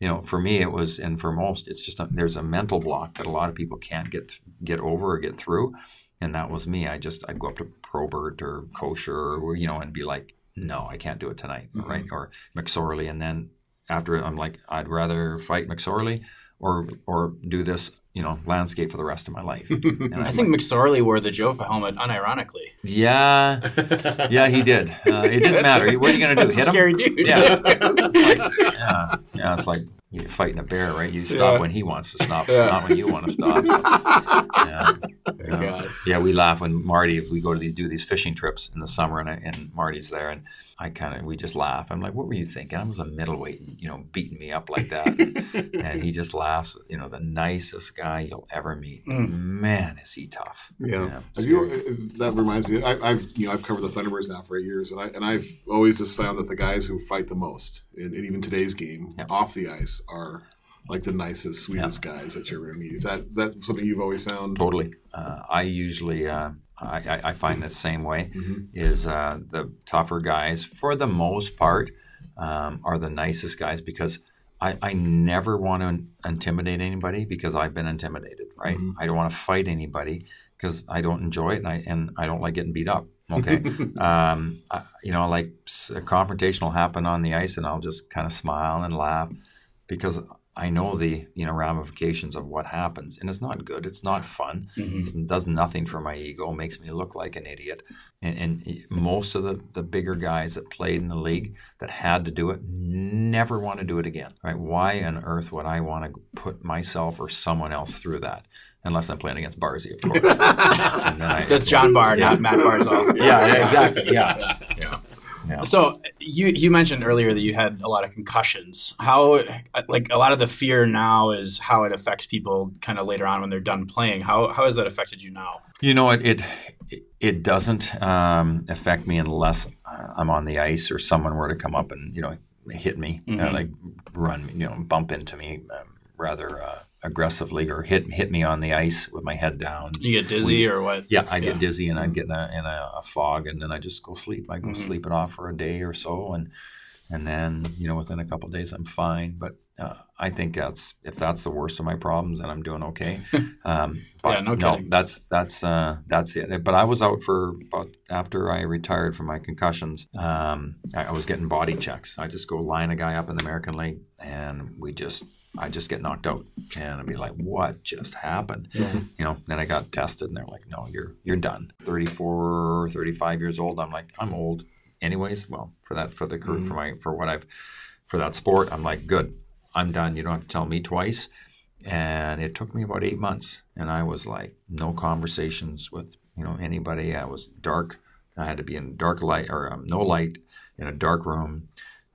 you know, for me, it was, and for most, it's just a, there's a mental block that a lot of people can't get th- get over or get through, and that was me. I just I'd go up to Probert or Kocur or you know, and be like, no, I can't do it tonight, right? Or McSorley, and then after I'm like, I'd rather fight McSorley or or do this, you know, landscape for the rest of my life. (laughs) And I think like, McSorley wore the Jofa helmet unironically. yeah, yeah, he did. Uh, it didn't (laughs) matter. What are you gonna do? That's a Hit him? scary dude. Yeah. (laughs) Like, yeah, yeah. It's like you're fighting a bear, right? You stop Yeah. when he wants to stop, Yeah. not when you want to stop. So, yeah. Yeah. Yeah, we laugh when Marty if we go to these do these fishing trips in the summer, and, and Marty's there, and I kind of we just laugh. I'm like, "What were you thinking? I was a middleweight, you know, beating me up like that." and he just laughs. You know, the nicest guy you'll ever meet. Man, is he tough? Yeah. Have you, uh, that reminds me. I, I've you know I've covered the Thunderbirds now for eight years, and I and I've always just found that the guys who fight the most, and, and even today's game Yeah. off the ice, are like the nicest, sweetest guys that you're going to meet. Is that is that something you've always found? Totally. Uh, I usually uh, I, I- I find the same way. Is uh, the tougher guys for the most part um, are the nicest guys because I, I never want to intimidate anybody because I've been intimidated. Right. I don't want to fight anybody because I don't enjoy it and I and I don't like getting beat up. Okay. (laughs) um, I, you know, like a confrontation will happen on the ice and I'll just kind of smile and laugh because I know the you know ramifications of what happens, and it's not good. It's not fun. Mm-hmm. It does nothing for my ego. Makes me look like an idiot. And, and most of the the bigger guys that played in the league that had to do it never want to do it again. Right? Why on earth would I want to put myself or someone else through that? Unless I'm playing against Barzy, of course. (laughs) I- That's John Barr, not Matt Barzal. Yeah, yeah, exactly. Yeah. So you you mentioned earlier that you had a lot of concussions. How like a lot of the fear now is how it affects people kind of later on when they're done playing. How how has that affected you now? You know, it it, it doesn't um, affect me unless uh, I'm on the ice or someone were to come up and you know hit me, uh, like run, you know, bump into me um, rather uh, aggressively, or hit hit me on the ice with my head down. You get dizzy or what? Yeah, I get dizzy and I'd get in, a, in a, a fog, and then I just go sleep. I go Mm-hmm. sleep it off for a day or so, and and then you know within a couple of days I'm fine. But uh, I think that's if that's the worst of my problems, then I'm doing okay. (laughs) Um, but Yeah, no kidding. that's that's uh, that's it. But I was out for about after I retired from my concussions. Um, I, I was getting body checks. I just go line a guy up in the American League, and we just I just get knocked out, and I'd be like, "What just happened?" You know. Then I got tested, and they're like, "No, you're you're done." 34, 35 years old. I'm like, I'm old, anyways. Well, for that for the career for my for what I've for that sport, I'm like, good. I'm done. You don't have to tell me twice. And it took me about eight months, and I was like, no conversations with you know anybody. I was dark. I had to be in dark light or um, no light in a dark room.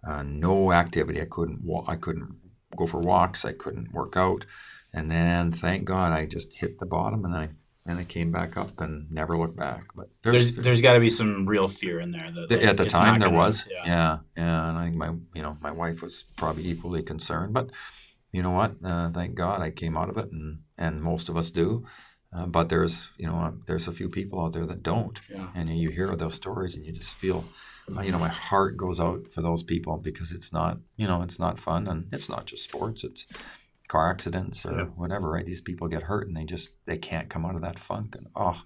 Uh, no activity. I couldn't. Wa- I couldn't go for walks. I couldn't work out. And then, thank God, I just hit the bottom, and I and I came back up and never looked back. But There's there's got to be some real fear in there. That, at the time there gonna- was Yeah. yeah. yeah and i think my you know my wife was probably equally concerned but you know what uh, thank god i came out of it and and most of us do uh, but there's you know uh, there's a few people out there that don't Yeah. and you hear those stories and you just feel you know my heart goes out for those people because it's not you know it's not fun and it's not just sports it's car accidents or whatever right these people get hurt and they just they can't come out of that funk and oh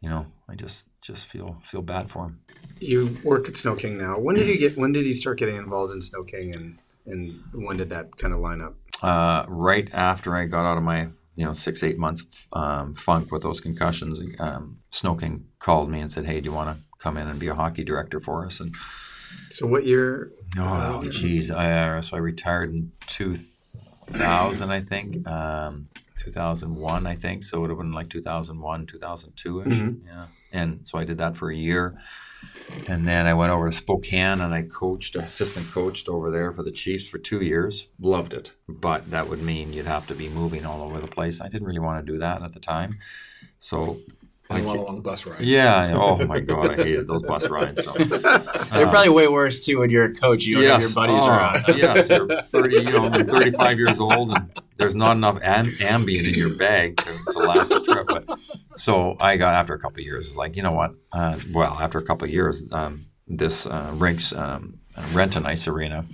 you know, I just just feel feel bad for them You work at Sno-King now. When did you (clears throat) get? When did you start getting involved in Sno-King, and and when did that kind of line up? Uh, right after I got out of my you know six eight months um, funk with those concussions, um, Sno-King called me and said, "Hey, do you want to come in and be a hockey director for us?" And So what year? oh, geez, I uh, so I retired in two thousand, I think. Um, 2001, I think. So it would have been like 2001, 2002 ish. Yeah. And so I did that for a year. And then I went over to Spokane and I coached, assistant coached over there for the Chiefs for two years. Loved it. But that would mean you'd have to be moving all over the place. I didn't really want to do that at the time. So, And a lot of long bus rides. yeah. (laughs) Oh my God. I hated those bus rides. So. They're probably way worse too when you're a coach. You don't have your buddies oh, around. (laughs) yes, you're 30, you know, I'm 35 years old, and there's not enough am- Ambien in your bag to, to last the trip. But so I got after a couple of years, it's like you know what? Uh, well, after a couple of years, um, this uh, rinks um, Renton Ice Arena.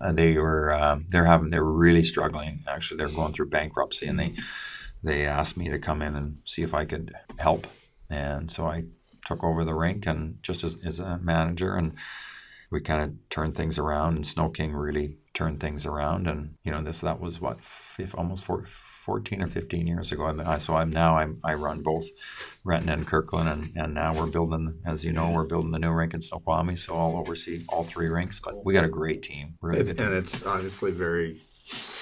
Uh, they were uh, they're having they're really struggling. Actually, they're going through bankruptcy, and they they asked me to come in and see if I could help. And so I took over the rink and just as, as a manager and we kind of turned things around and Sno-King really turned things around. And you know this that was what almost four, 14 or 15 years ago. I, I so I'm now I'm, I run both Renton and Kirkland and, and now we're building as you know we're building the new rink in Snoqualmie so I'll oversee all three rinks. But we got a great team really It's, and it's obviously very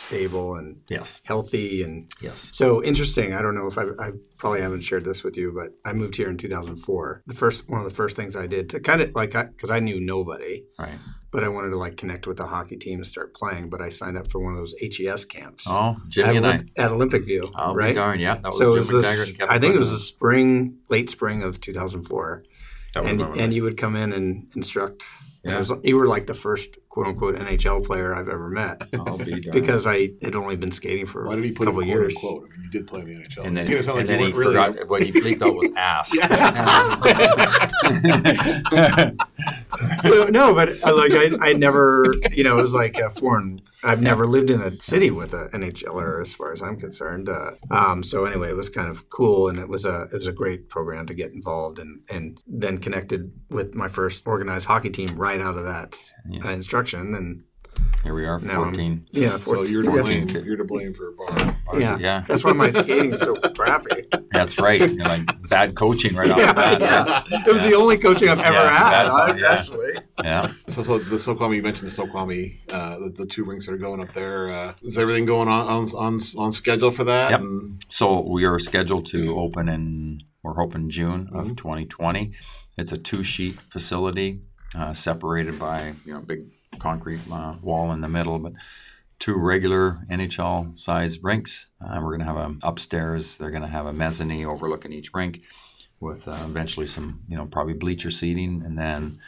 stable and yes healthy and yes so interesting. I don't know if I, I probably haven't shared this with you, but I moved here in 2004. The first one of the first things I did to kind of like because I, knew nobody, right but I wanted to like connect with the hockey team and start playing. But I signed up for one of those HES camps oh at, Jimmy and I at Olympic View, oh, I'll right? be darned yeah that was so it Jim was this, I think it was the spring, late spring of 2004, That was and and you would come in and instruct. And it Yeah. was, you were like the first quote unquote NHL player I've ever met (laughs) I'll be because I had only been skating for Why did he a put couple a of quote years. unquote? I mean, you did play in the NHL. and then, it's and like then you he really. forgot what he bleeped out was ass. (laughs) so no, but uh, like I, I never, you know, it was like a foreign. I've never lived in a city with an NHLer, as far as I'm concerned. Uh, um, so anyway, it was kind of cool, and it was a it was a great program to get involved, and and then connected with my first organized hockey team right out of that uh, instruction, and Here we are, now I'm 14. yeah, So you're to yeah. blame. You're to blame for a bar. Yeah. Yeah. that's why my skating's so crappy. That's right. You're like bad coaching right off Yeah, the bat. yeah. It was the only coaching I've ever Yeah, had, bad yeah. actually. Yeah. So, so the Snoqualmie, you mentioned the Snoqualmie, uh, the, the two rinks that are going up there. Uh, is everything going on on, on, on schedule for that? Yep. And So we are scheduled to open in, we're hoping June of 2020. It's a two sheet facility uh, separated by, you know, big concrete uh, wall in the middle, but two regular NHL sized rinks. Uh, we're going to have a upstairs, they're going to have a mezzanine overlooking each rink with uh, eventually some, you know, probably bleacher seating. And then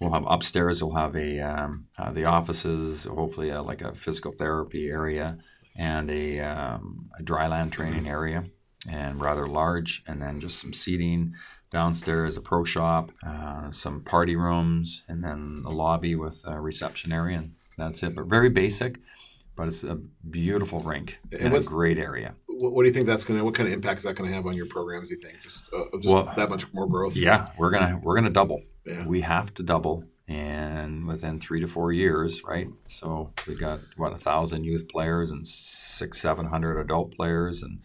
we'll have upstairs, we'll have a, um, uh, the offices, hopefully uh, like a physical therapy area and a, um, a dry land training area and rather large, and then just some seating downstairs, a pro shop, uh, some party rooms, and then a lobby with a reception area, and that's it. But very basic, but it's a beautiful rink in a great area. what, do you think that's going to, what kind of impact is that going to have on your programs, do you think? Just, uh, just Well, that much more growth? Yeah, we're gonna we're gonna double. Yeah. We have to double, and within three to four years, right? So we've got what a thousand youth players and six seven hundred adult players and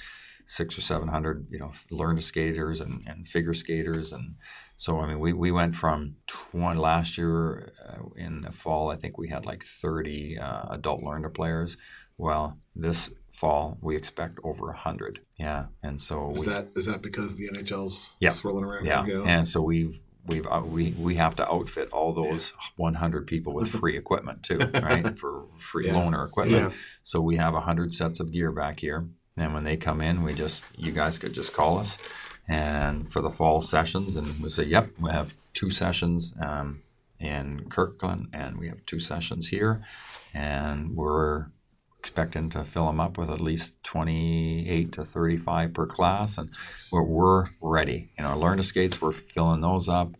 six or seven hundred you know learn to skaters and, and figure skaters and so I mean we, we went from twenty last year uh, in the fall I think we had like thirty uh, adult learner players. Well, this fall we expect over hundred. Yeah, and so Is we, that is that because the NHL's Yeah. swirling around? yeah, and so we've we've uh, we we have to outfit all those 100 people with free equipment too, (laughs) right? For free Yeah. loaner equipment. Yeah. So we have 100 sets of gear back here, and when they come in, we just you guys could just call us, and for the fall sessions, and we say, yep, we have two sessions um, in Kirkland, and we have two sessions here, and we're expecting to fill them up with at least 28 to 35 per class and we're, we're ready. You know learn to skates we're filling those up.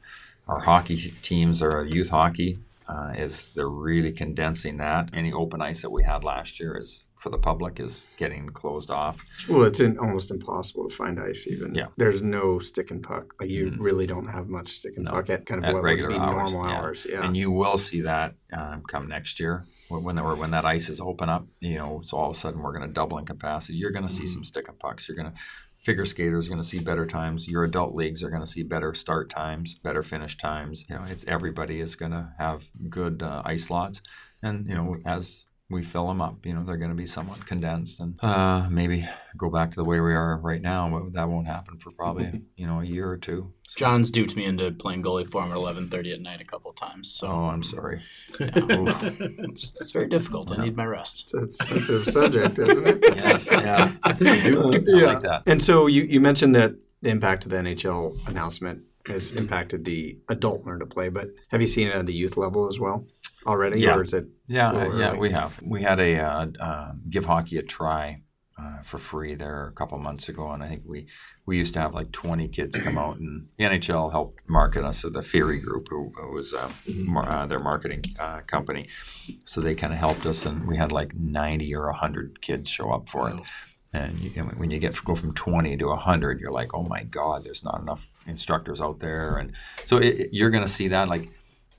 Our hockey teams our youth hockey uh, is they're really condensing that. Any open ice that we had last year is for the public is getting closed off. Well, it's in, almost impossible to find ice. Even Yeah. Mm-hmm. there's no stick and puck. Like you really don't have much stick and puck at kind of at what would regular be hours, normal yeah. hours. Yeah, And you will see that um, come next year when when, or when that ice is open up. You know, so all of a sudden we're going to double in capacity. You're going to see some stick and pucks. You're going to figure skaters are going to see better times. Your adult leagues are going to see better start times, better finish times. You know, it's everybody is going to have good uh, ice lots, and you know as we fill them up, you know they're going to be somewhat condensed, and uh, maybe go back to the way we are right now. But that won't happen for probably (laughs) you know a year or two. John's duped me into playing goalie for him at eleven thirty at night a couple of times. So Oh, I'm sorry. (laughs) it's, it's very difficult. I need my rest. it's a sensitive subject, isn't it? (laughs) Yes, yeah. I do. I like that. And so you, you mentioned that the impact of the NHL announcement has impacted the adult learn to play, but have you seen it at the youth level as well already, Yeah. or is it? Yeah, uh, yeah, we have. We had a uh, uh, give hockey a try uh, for free there a couple months ago, and I think we we used to have like 20 kids come out, and the NHL helped market us at the Fury Group, who, who was um, mar- uh, their marketing uh, company. So they kind of helped us, and we had like 90 or 100 kids show up for it. And you can, when you get go from 20 to 100, you're like, oh my God, there's not enough instructors out there, and so it, it- you're going to see that like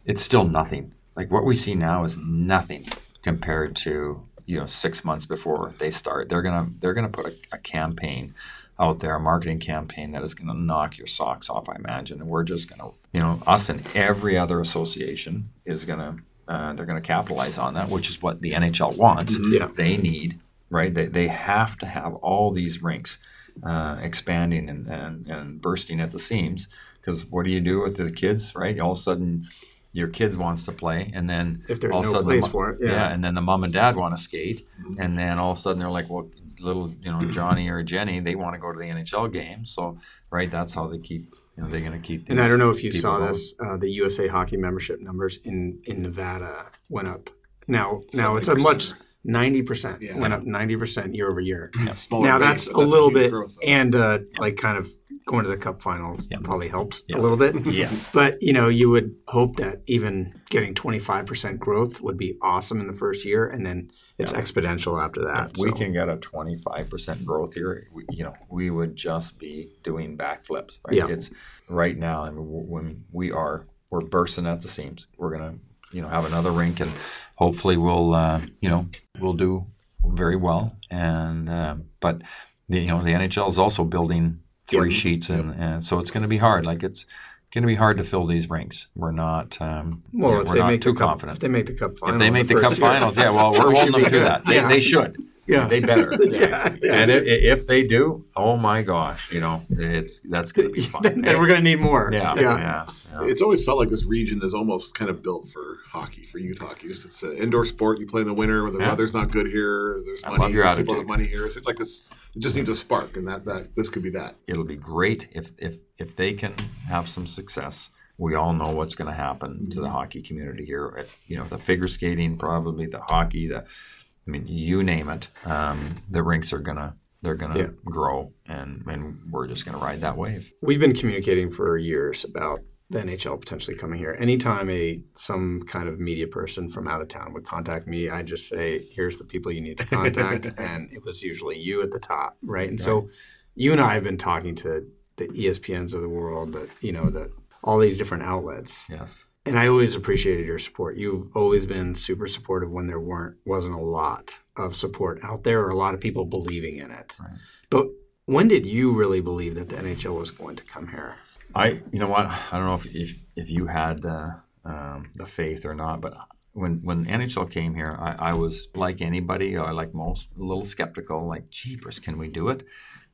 it's still nothing. Like what we see now is nothing compared to you know six months before they start. They're gonna they're gonna put a, a campaign out there, a marketing campaign that is gonna knock your socks off. I imagine, and we're just gonna you know us and every other association is gonna uh, they're gonna capitalize on that, which is what the NHL wants. Yeah. They need right. They they have to have all these rinks uh, expanding and, and and bursting at the seams. Because what do you do with the kids, right? All of a sudden, your kids wants to play, and then If there's all of a no sudden the place mo- for it, yeah. and then the mom and dad want to skate, and then all of a sudden they're like, well, little you know Johnny or Jenny, they want to go to the NHL game, so right, that's how they keep, you know, they're going to keep. And I don't know if you saw going. this. Uh, the USA Hockey membership numbers in, in Nevada went up. Now, now it's a much ninety percent Yeah. went up ninety percent year over year. Smaller now base, that's but a little bit, growth, and uh, like kind of going to the Cup final probably helped Yes. a little bit. (laughs) Yes. (laughs) But you know, you would hope that even getting twenty five percent growth would be awesome in the first year, and then it's exponential after that. If we can get a 25% growth here, we, you know, we would just be doing backflips. Right? Yeah. It's right now. I mean, when we are, we're bursting at the seams. We're gonna, you know, have another rink, and hopefully we'll, uh, you know, we'll do very well. And uh, but the, you know, the NHL is also building three sheets, and, and so it's going to be hard. Like it's going to be hard to fill these rinks. We're not. Um, well, you know, if we're they not make too the cup, confident. if they make the Cup final, If they make the, cup finals, yeah, well, we're (laughs) We should holding them be to good. that. They, Yeah. they should. Yeah. They better. (laughs) Yeah, yeah. And i- i- if they do, oh my gosh, you know, it's that's going to be fun. (laughs) then, then we're gonna need more. yeah, yeah. yeah, yeah. It's always felt like this region is almost kind of built for hockey, for youth hockey. Just it's an indoor sport. You play in the winter when the Yeah. weather's not good here. There's I money. love your people attitude. have money here. It's like this. It just needs a spark, and that that this could be that. It'll be great if if if they can have some success. We all know what's going to happen to the hockey community here. If, you know, the figure skating, probably the hockey, the I mean, you name it. Um, the rinks are gonna they're gonna Yeah. grow, and and we're just gonna ride that wave. We've been communicating for years about the NHL potentially coming here. Anytime a some kind of media person from out of town would contact me, I just say, "Here's the people you need to contact," (laughs) and it was usually you at the top, right? And so, you and I have been talking to the ESPNs of the world, that you know, that all these different outlets, Yes. and I always appreciated your support. You've always been super supportive when there weren't wasn't a lot of support out there or a lot of people believing in it. Right. But when did you really believe that the NHL was going to come here? I, you know what? I don't know if if, if you had uh, um, the faith or not, but when when NHL came here, I, I was like anybody, or like most, a little skeptical. Like, jeepers, can we do it?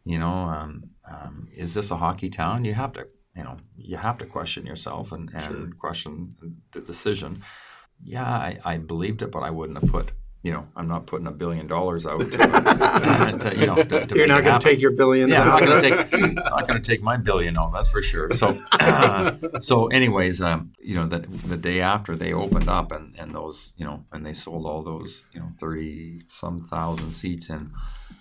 You know, um, um, is this a hockey town? You have to, you know, you have to question yourself and, and question the decision. Yeah, I, I believed it, but I wouldn't have put. You know, I'm not putting a billion dollars out. (laughs) To, to, you know, to, to You're not going to take your billions Yeah, I'm not going to take not going to take my billion home. That's for sure. So, (clears throat) so anyways, um, you know, the the day after they opened up and and those, you know, and they sold all those, you know, thirty some thousand seats and.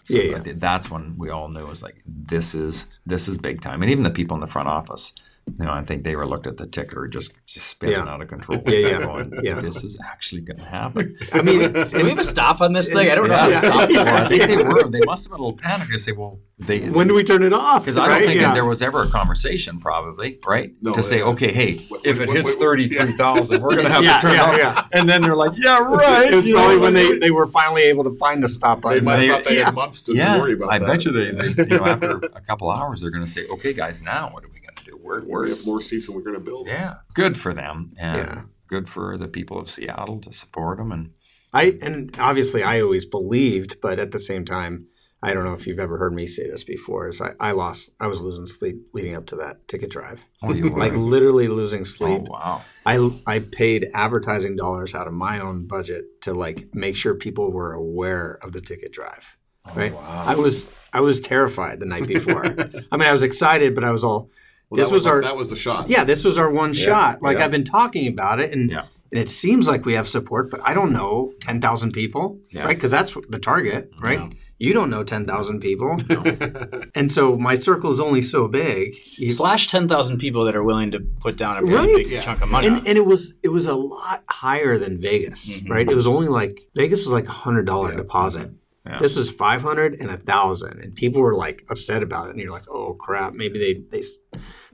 So Yeah, yeah. That's when we all knew it was like this is this is big time, and even the people in the front office You know, I think they were looked at the ticker just, just spinning Yeah. out of control. Yeah, yeah. Going, Yeah. This is actually going to happen. (laughs) I mean, Do we have a stop on this thing? I don't know how Yeah. to stop (laughs) well, this. I think they were. They must have been a little panicked to say, "Well, they." when do we turn it off? Because I don't think yeah. that there was ever a conversation, probably, right? No, to say, uh, okay, hey, what- if what- it hits what- thirty-three thousand, we're going to have Yeah, to turn yeah, it yeah. off. And then they're like, yeah, right. It was you know, probably when they, they were finally able to find the stop They button. might They- have thought they yeah. had months to yeah, worry about I that. bet you they, they you know, (laughs) after a couple hours, they're going to say, okay, guys, now what do we do? Where, we where's have more seats than we're going to build. Yeah, good for them, and Yeah. good for the people of Seattle to support them. And I and obviously I always believed, but at the same time, I don't know if you've ever heard me say this before. Is I, I lost, I was losing sleep leading up to that ticket drive, oh, (laughs) like literally losing oh sleep. wow, I I paid advertising dollars out of my own budget to like make sure people were aware of the ticket drive. Oh, right? Wow. I was I was terrified the night before. (laughs) I mean, I was excited, but I was all. Well, this that was, our that was the shot. yeah. This was our one shot. Like yeah. I've been talking about it, and Yeah. and it seems like we have support, but I don't know ten thousand people, Yeah. right? Because that's the target, right? You don't know ten thousand people, (laughs) and so my circle is only so big. You- Slash 10,000 people that are willing to put down a pretty Right. big Yeah. chunk of money. and, and it was it was a lot higher than Vegas, mm-hmm. right? It was only like Vegas was like a hundred dollar deposit. Yeah. This was five hundred and a thousand, and people were like upset about it. And you're like, oh crap, maybe they they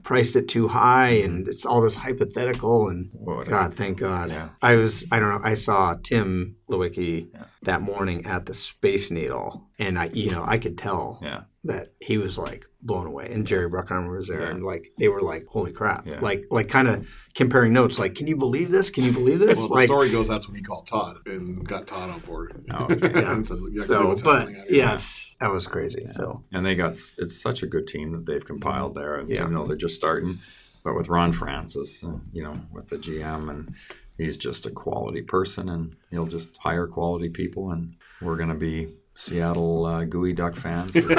priced it too high, and mm-hmm. it's all this hypothetical. And. God, thank God, Yeah. I was I don't know. I saw Tim Leiweke that morning at the Space Needle, and I you know I could tell yeah, that he was like blown away and Jerry Bruckheimer was there Yeah. and like they were like holy crap Yeah. like like kind of comparing notes like can you believe this can you believe this Well, the like story goes that's when he called Todd and got Todd on board. Oh, okay. (laughs) "Yeah, so what's but happening out here?" yeah that was crazy so and they got it's such a good team that they've compiled there. And Yeah. even though they're just starting, but with Ron Francis, uh, you know, with the GM, and he's just a quality person, and he'll just hire quality people, and we're going to be Seattle uh, Geoduck fans. for years to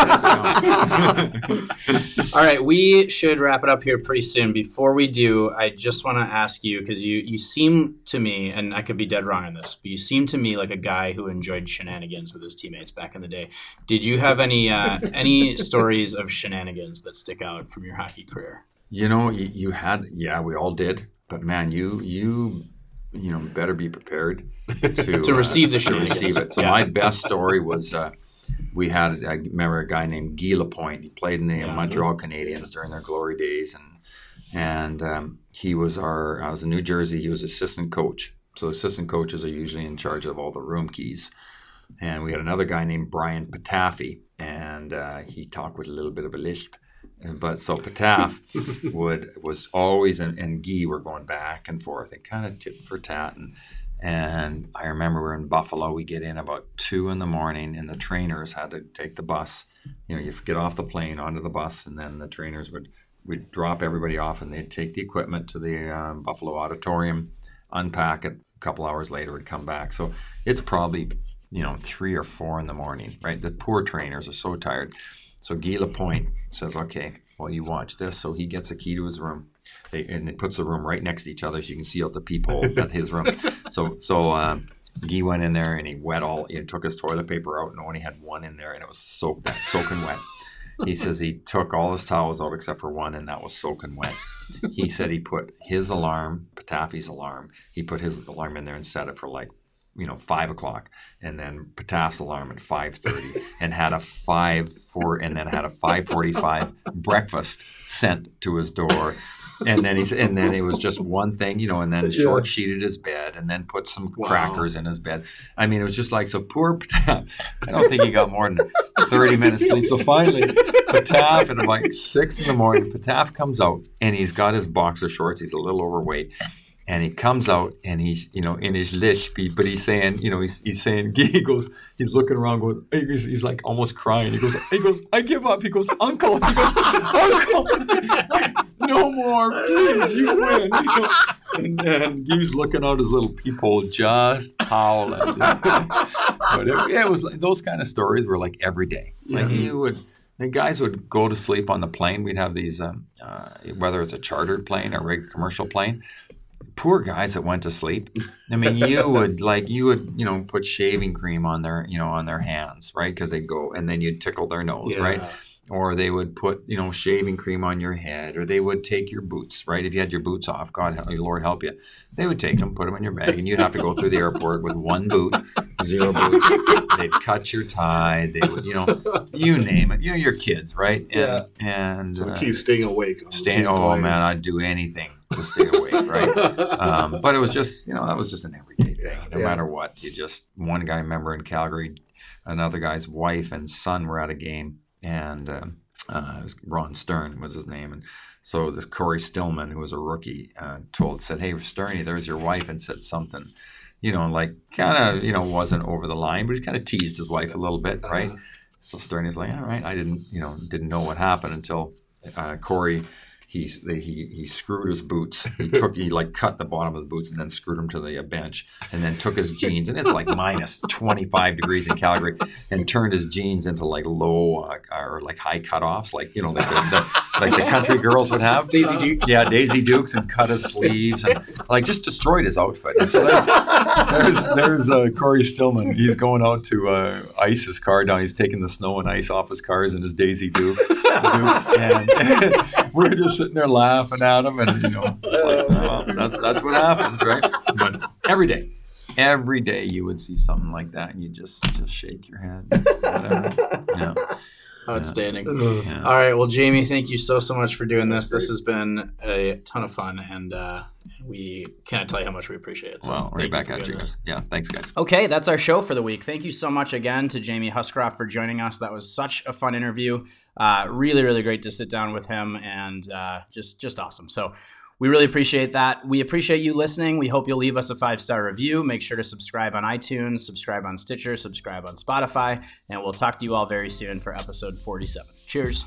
come. All right, we should wrap it up here pretty soon. Before we do, I just want to ask you because you you seem to me, and I could be dead wrong on this, but you seem to me like a guy who enjoyed shenanigans with his teammates back in the day. Did you have any uh, any stories of shenanigans that stick out from your hockey career? You know, you, you had yeah, we all did, but man, you you you know better be prepared (laughs) to To receive the shenanigans. receive it. So Yeah. my best story was uh, we had I remember a guy named Guy Lapointe. He played in the Montreal Canadiens during their glory days, and and um, he was our I was in New Jersey. He was assistant coach. So assistant coaches are usually in charge of all the room keys. And we had another guy named Brian Patafi, and uh, he talked with a little bit of a lisp. But so Pataf would was always and, and Guy were going back and forth and kind of tit for tat. And, and I remember we are in Buffalo. We get in about two in the morning, and the trainers had to take the bus. You know, you get off the plane onto the bus, and then the trainers would would drop everybody off, and they'd take the equipment to the um, Buffalo Auditorium, unpack it. A couple hours later, would come back. So it's probably you know three or four in the morning, right? The poor trainers are so tired. So Guy Lapointe says, "Okay, well you watch this." So he gets a key to his room. They, and it puts the room right next to each other, so you can see out the peephole (laughs) at his room. So, so um, Guy went in there and he wet all. He took his toilet paper out and only had one in there, and it was soaked, soaking wet. He says he took all his towels out except for one, and that was soaking wet. He said he put his alarm, Patafi's alarm, he put his alarm in there and set it for like, you know, five o'clock, and then Pataf's alarm at five thirty, (laughs) and had a five four, and then had a five forty-five breakfast sent to his door. And then he's and then it was just one thing, you know, and then short sheeted his bed and then put some Wow. crackers in his bed. I mean, it was just like so poor Pataf. I don't think he got more than 30 minutes sleep. So finally, Pataf at like six in the morning, Pataf comes out and he's got his boxer shorts. He's a little overweight. And he comes out and he's, you know, in his lisp, but he's saying, you know, he's, he's saying, (laughs) he goes, he's looking around going, he's, he's like almost crying. He goes, he goes, I give up. He goes, Uncle. He goes, (laughs) Uncle, (laughs) no more, please, you win. You know? And then he's looking out his little peephole, just howling. but it, it was like, those kind of stories were like every day. Like you would, the guys would go to sleep on the plane. We'd have these, um, uh, whether it's a chartered plane or a regular commercial plane. Poor guys that went to sleep. I mean, you (laughs) would like you would you know put shaving cream on their you know on their hands, right? Because they'd go and then you'd tickle their nose, Yeah. right? or they would put you know shaving cream on your head, or they would take your boots. Right, if you had your boots off, God, help- Lord help you, they would take them, put them in your bag, and you'd have to go through the airport with one boot, zero boots. They'd cut your tie. They would, you know, you name it. You know, your kids, right? And, Yeah. And So uh, is staying awake. staying. Oh man, I'd do anything to stay awake, right? um, but it was just, you know, that was just an everyday thing. No Yeah. matter what, you just one guy. I remember in Calgary, another guy's wife and son were at a game, and um uh, it was Ron Stern was his name, and so this Cory Stillman, who was a rookie, uh, told said, "Hey, Sterny, there's your wife," and said something. You know, like kind of, you know, wasn't over the line, but he kind of teased his wife a little bit, right? So Sterney's like, all right, I didn't, you know, didn't know what happened until uh, Cory, he, he he screwed his boots. (laughs) He took, he like cut the bottom of the boots and then screwed them to the uh, bench, and then took his jeans, and it's like minus (laughs) twenty five degrees in Calgary, and turned his jeans into like low uh, or like high cutoffs, like you know, like the, the like the country girls would have. Daisy Dukes. Yeah, Daisy Dukes and cut his sleeves and like just destroyed his outfit. And so there's there's, there's uh, Cory Stillman. He's going out to uh, ice his car down. He's taking the snow and ice off his cars in his Daisy Duke. And, (laughs) we're just sitting there laughing at him, and you know, like, well, that, that's what happens, right? But every day. Every day you would see something like that, and you just just shake your head, whatever. Yeah, Outstanding. yeah. All right. Well, Jamie, thank you so, so much for doing this. This has been a ton of fun, and uh, we can't tell you how much we appreciate it. So Well, right back at you guys. Yeah, thanks, guys. Okay, that's our show for the week. Thank you so much again to Jamie Huscroft for joining us. That was such a fun interview. Uh, really, really great to sit down with him, and uh, just just awesome. So. We really appreciate that. We appreciate you listening. We hope you'll leave us a five star review. Make sure to subscribe on iTunes, subscribe on Stitcher, subscribe on Spotify, and we'll talk to you all very soon for episode 47. Cheers.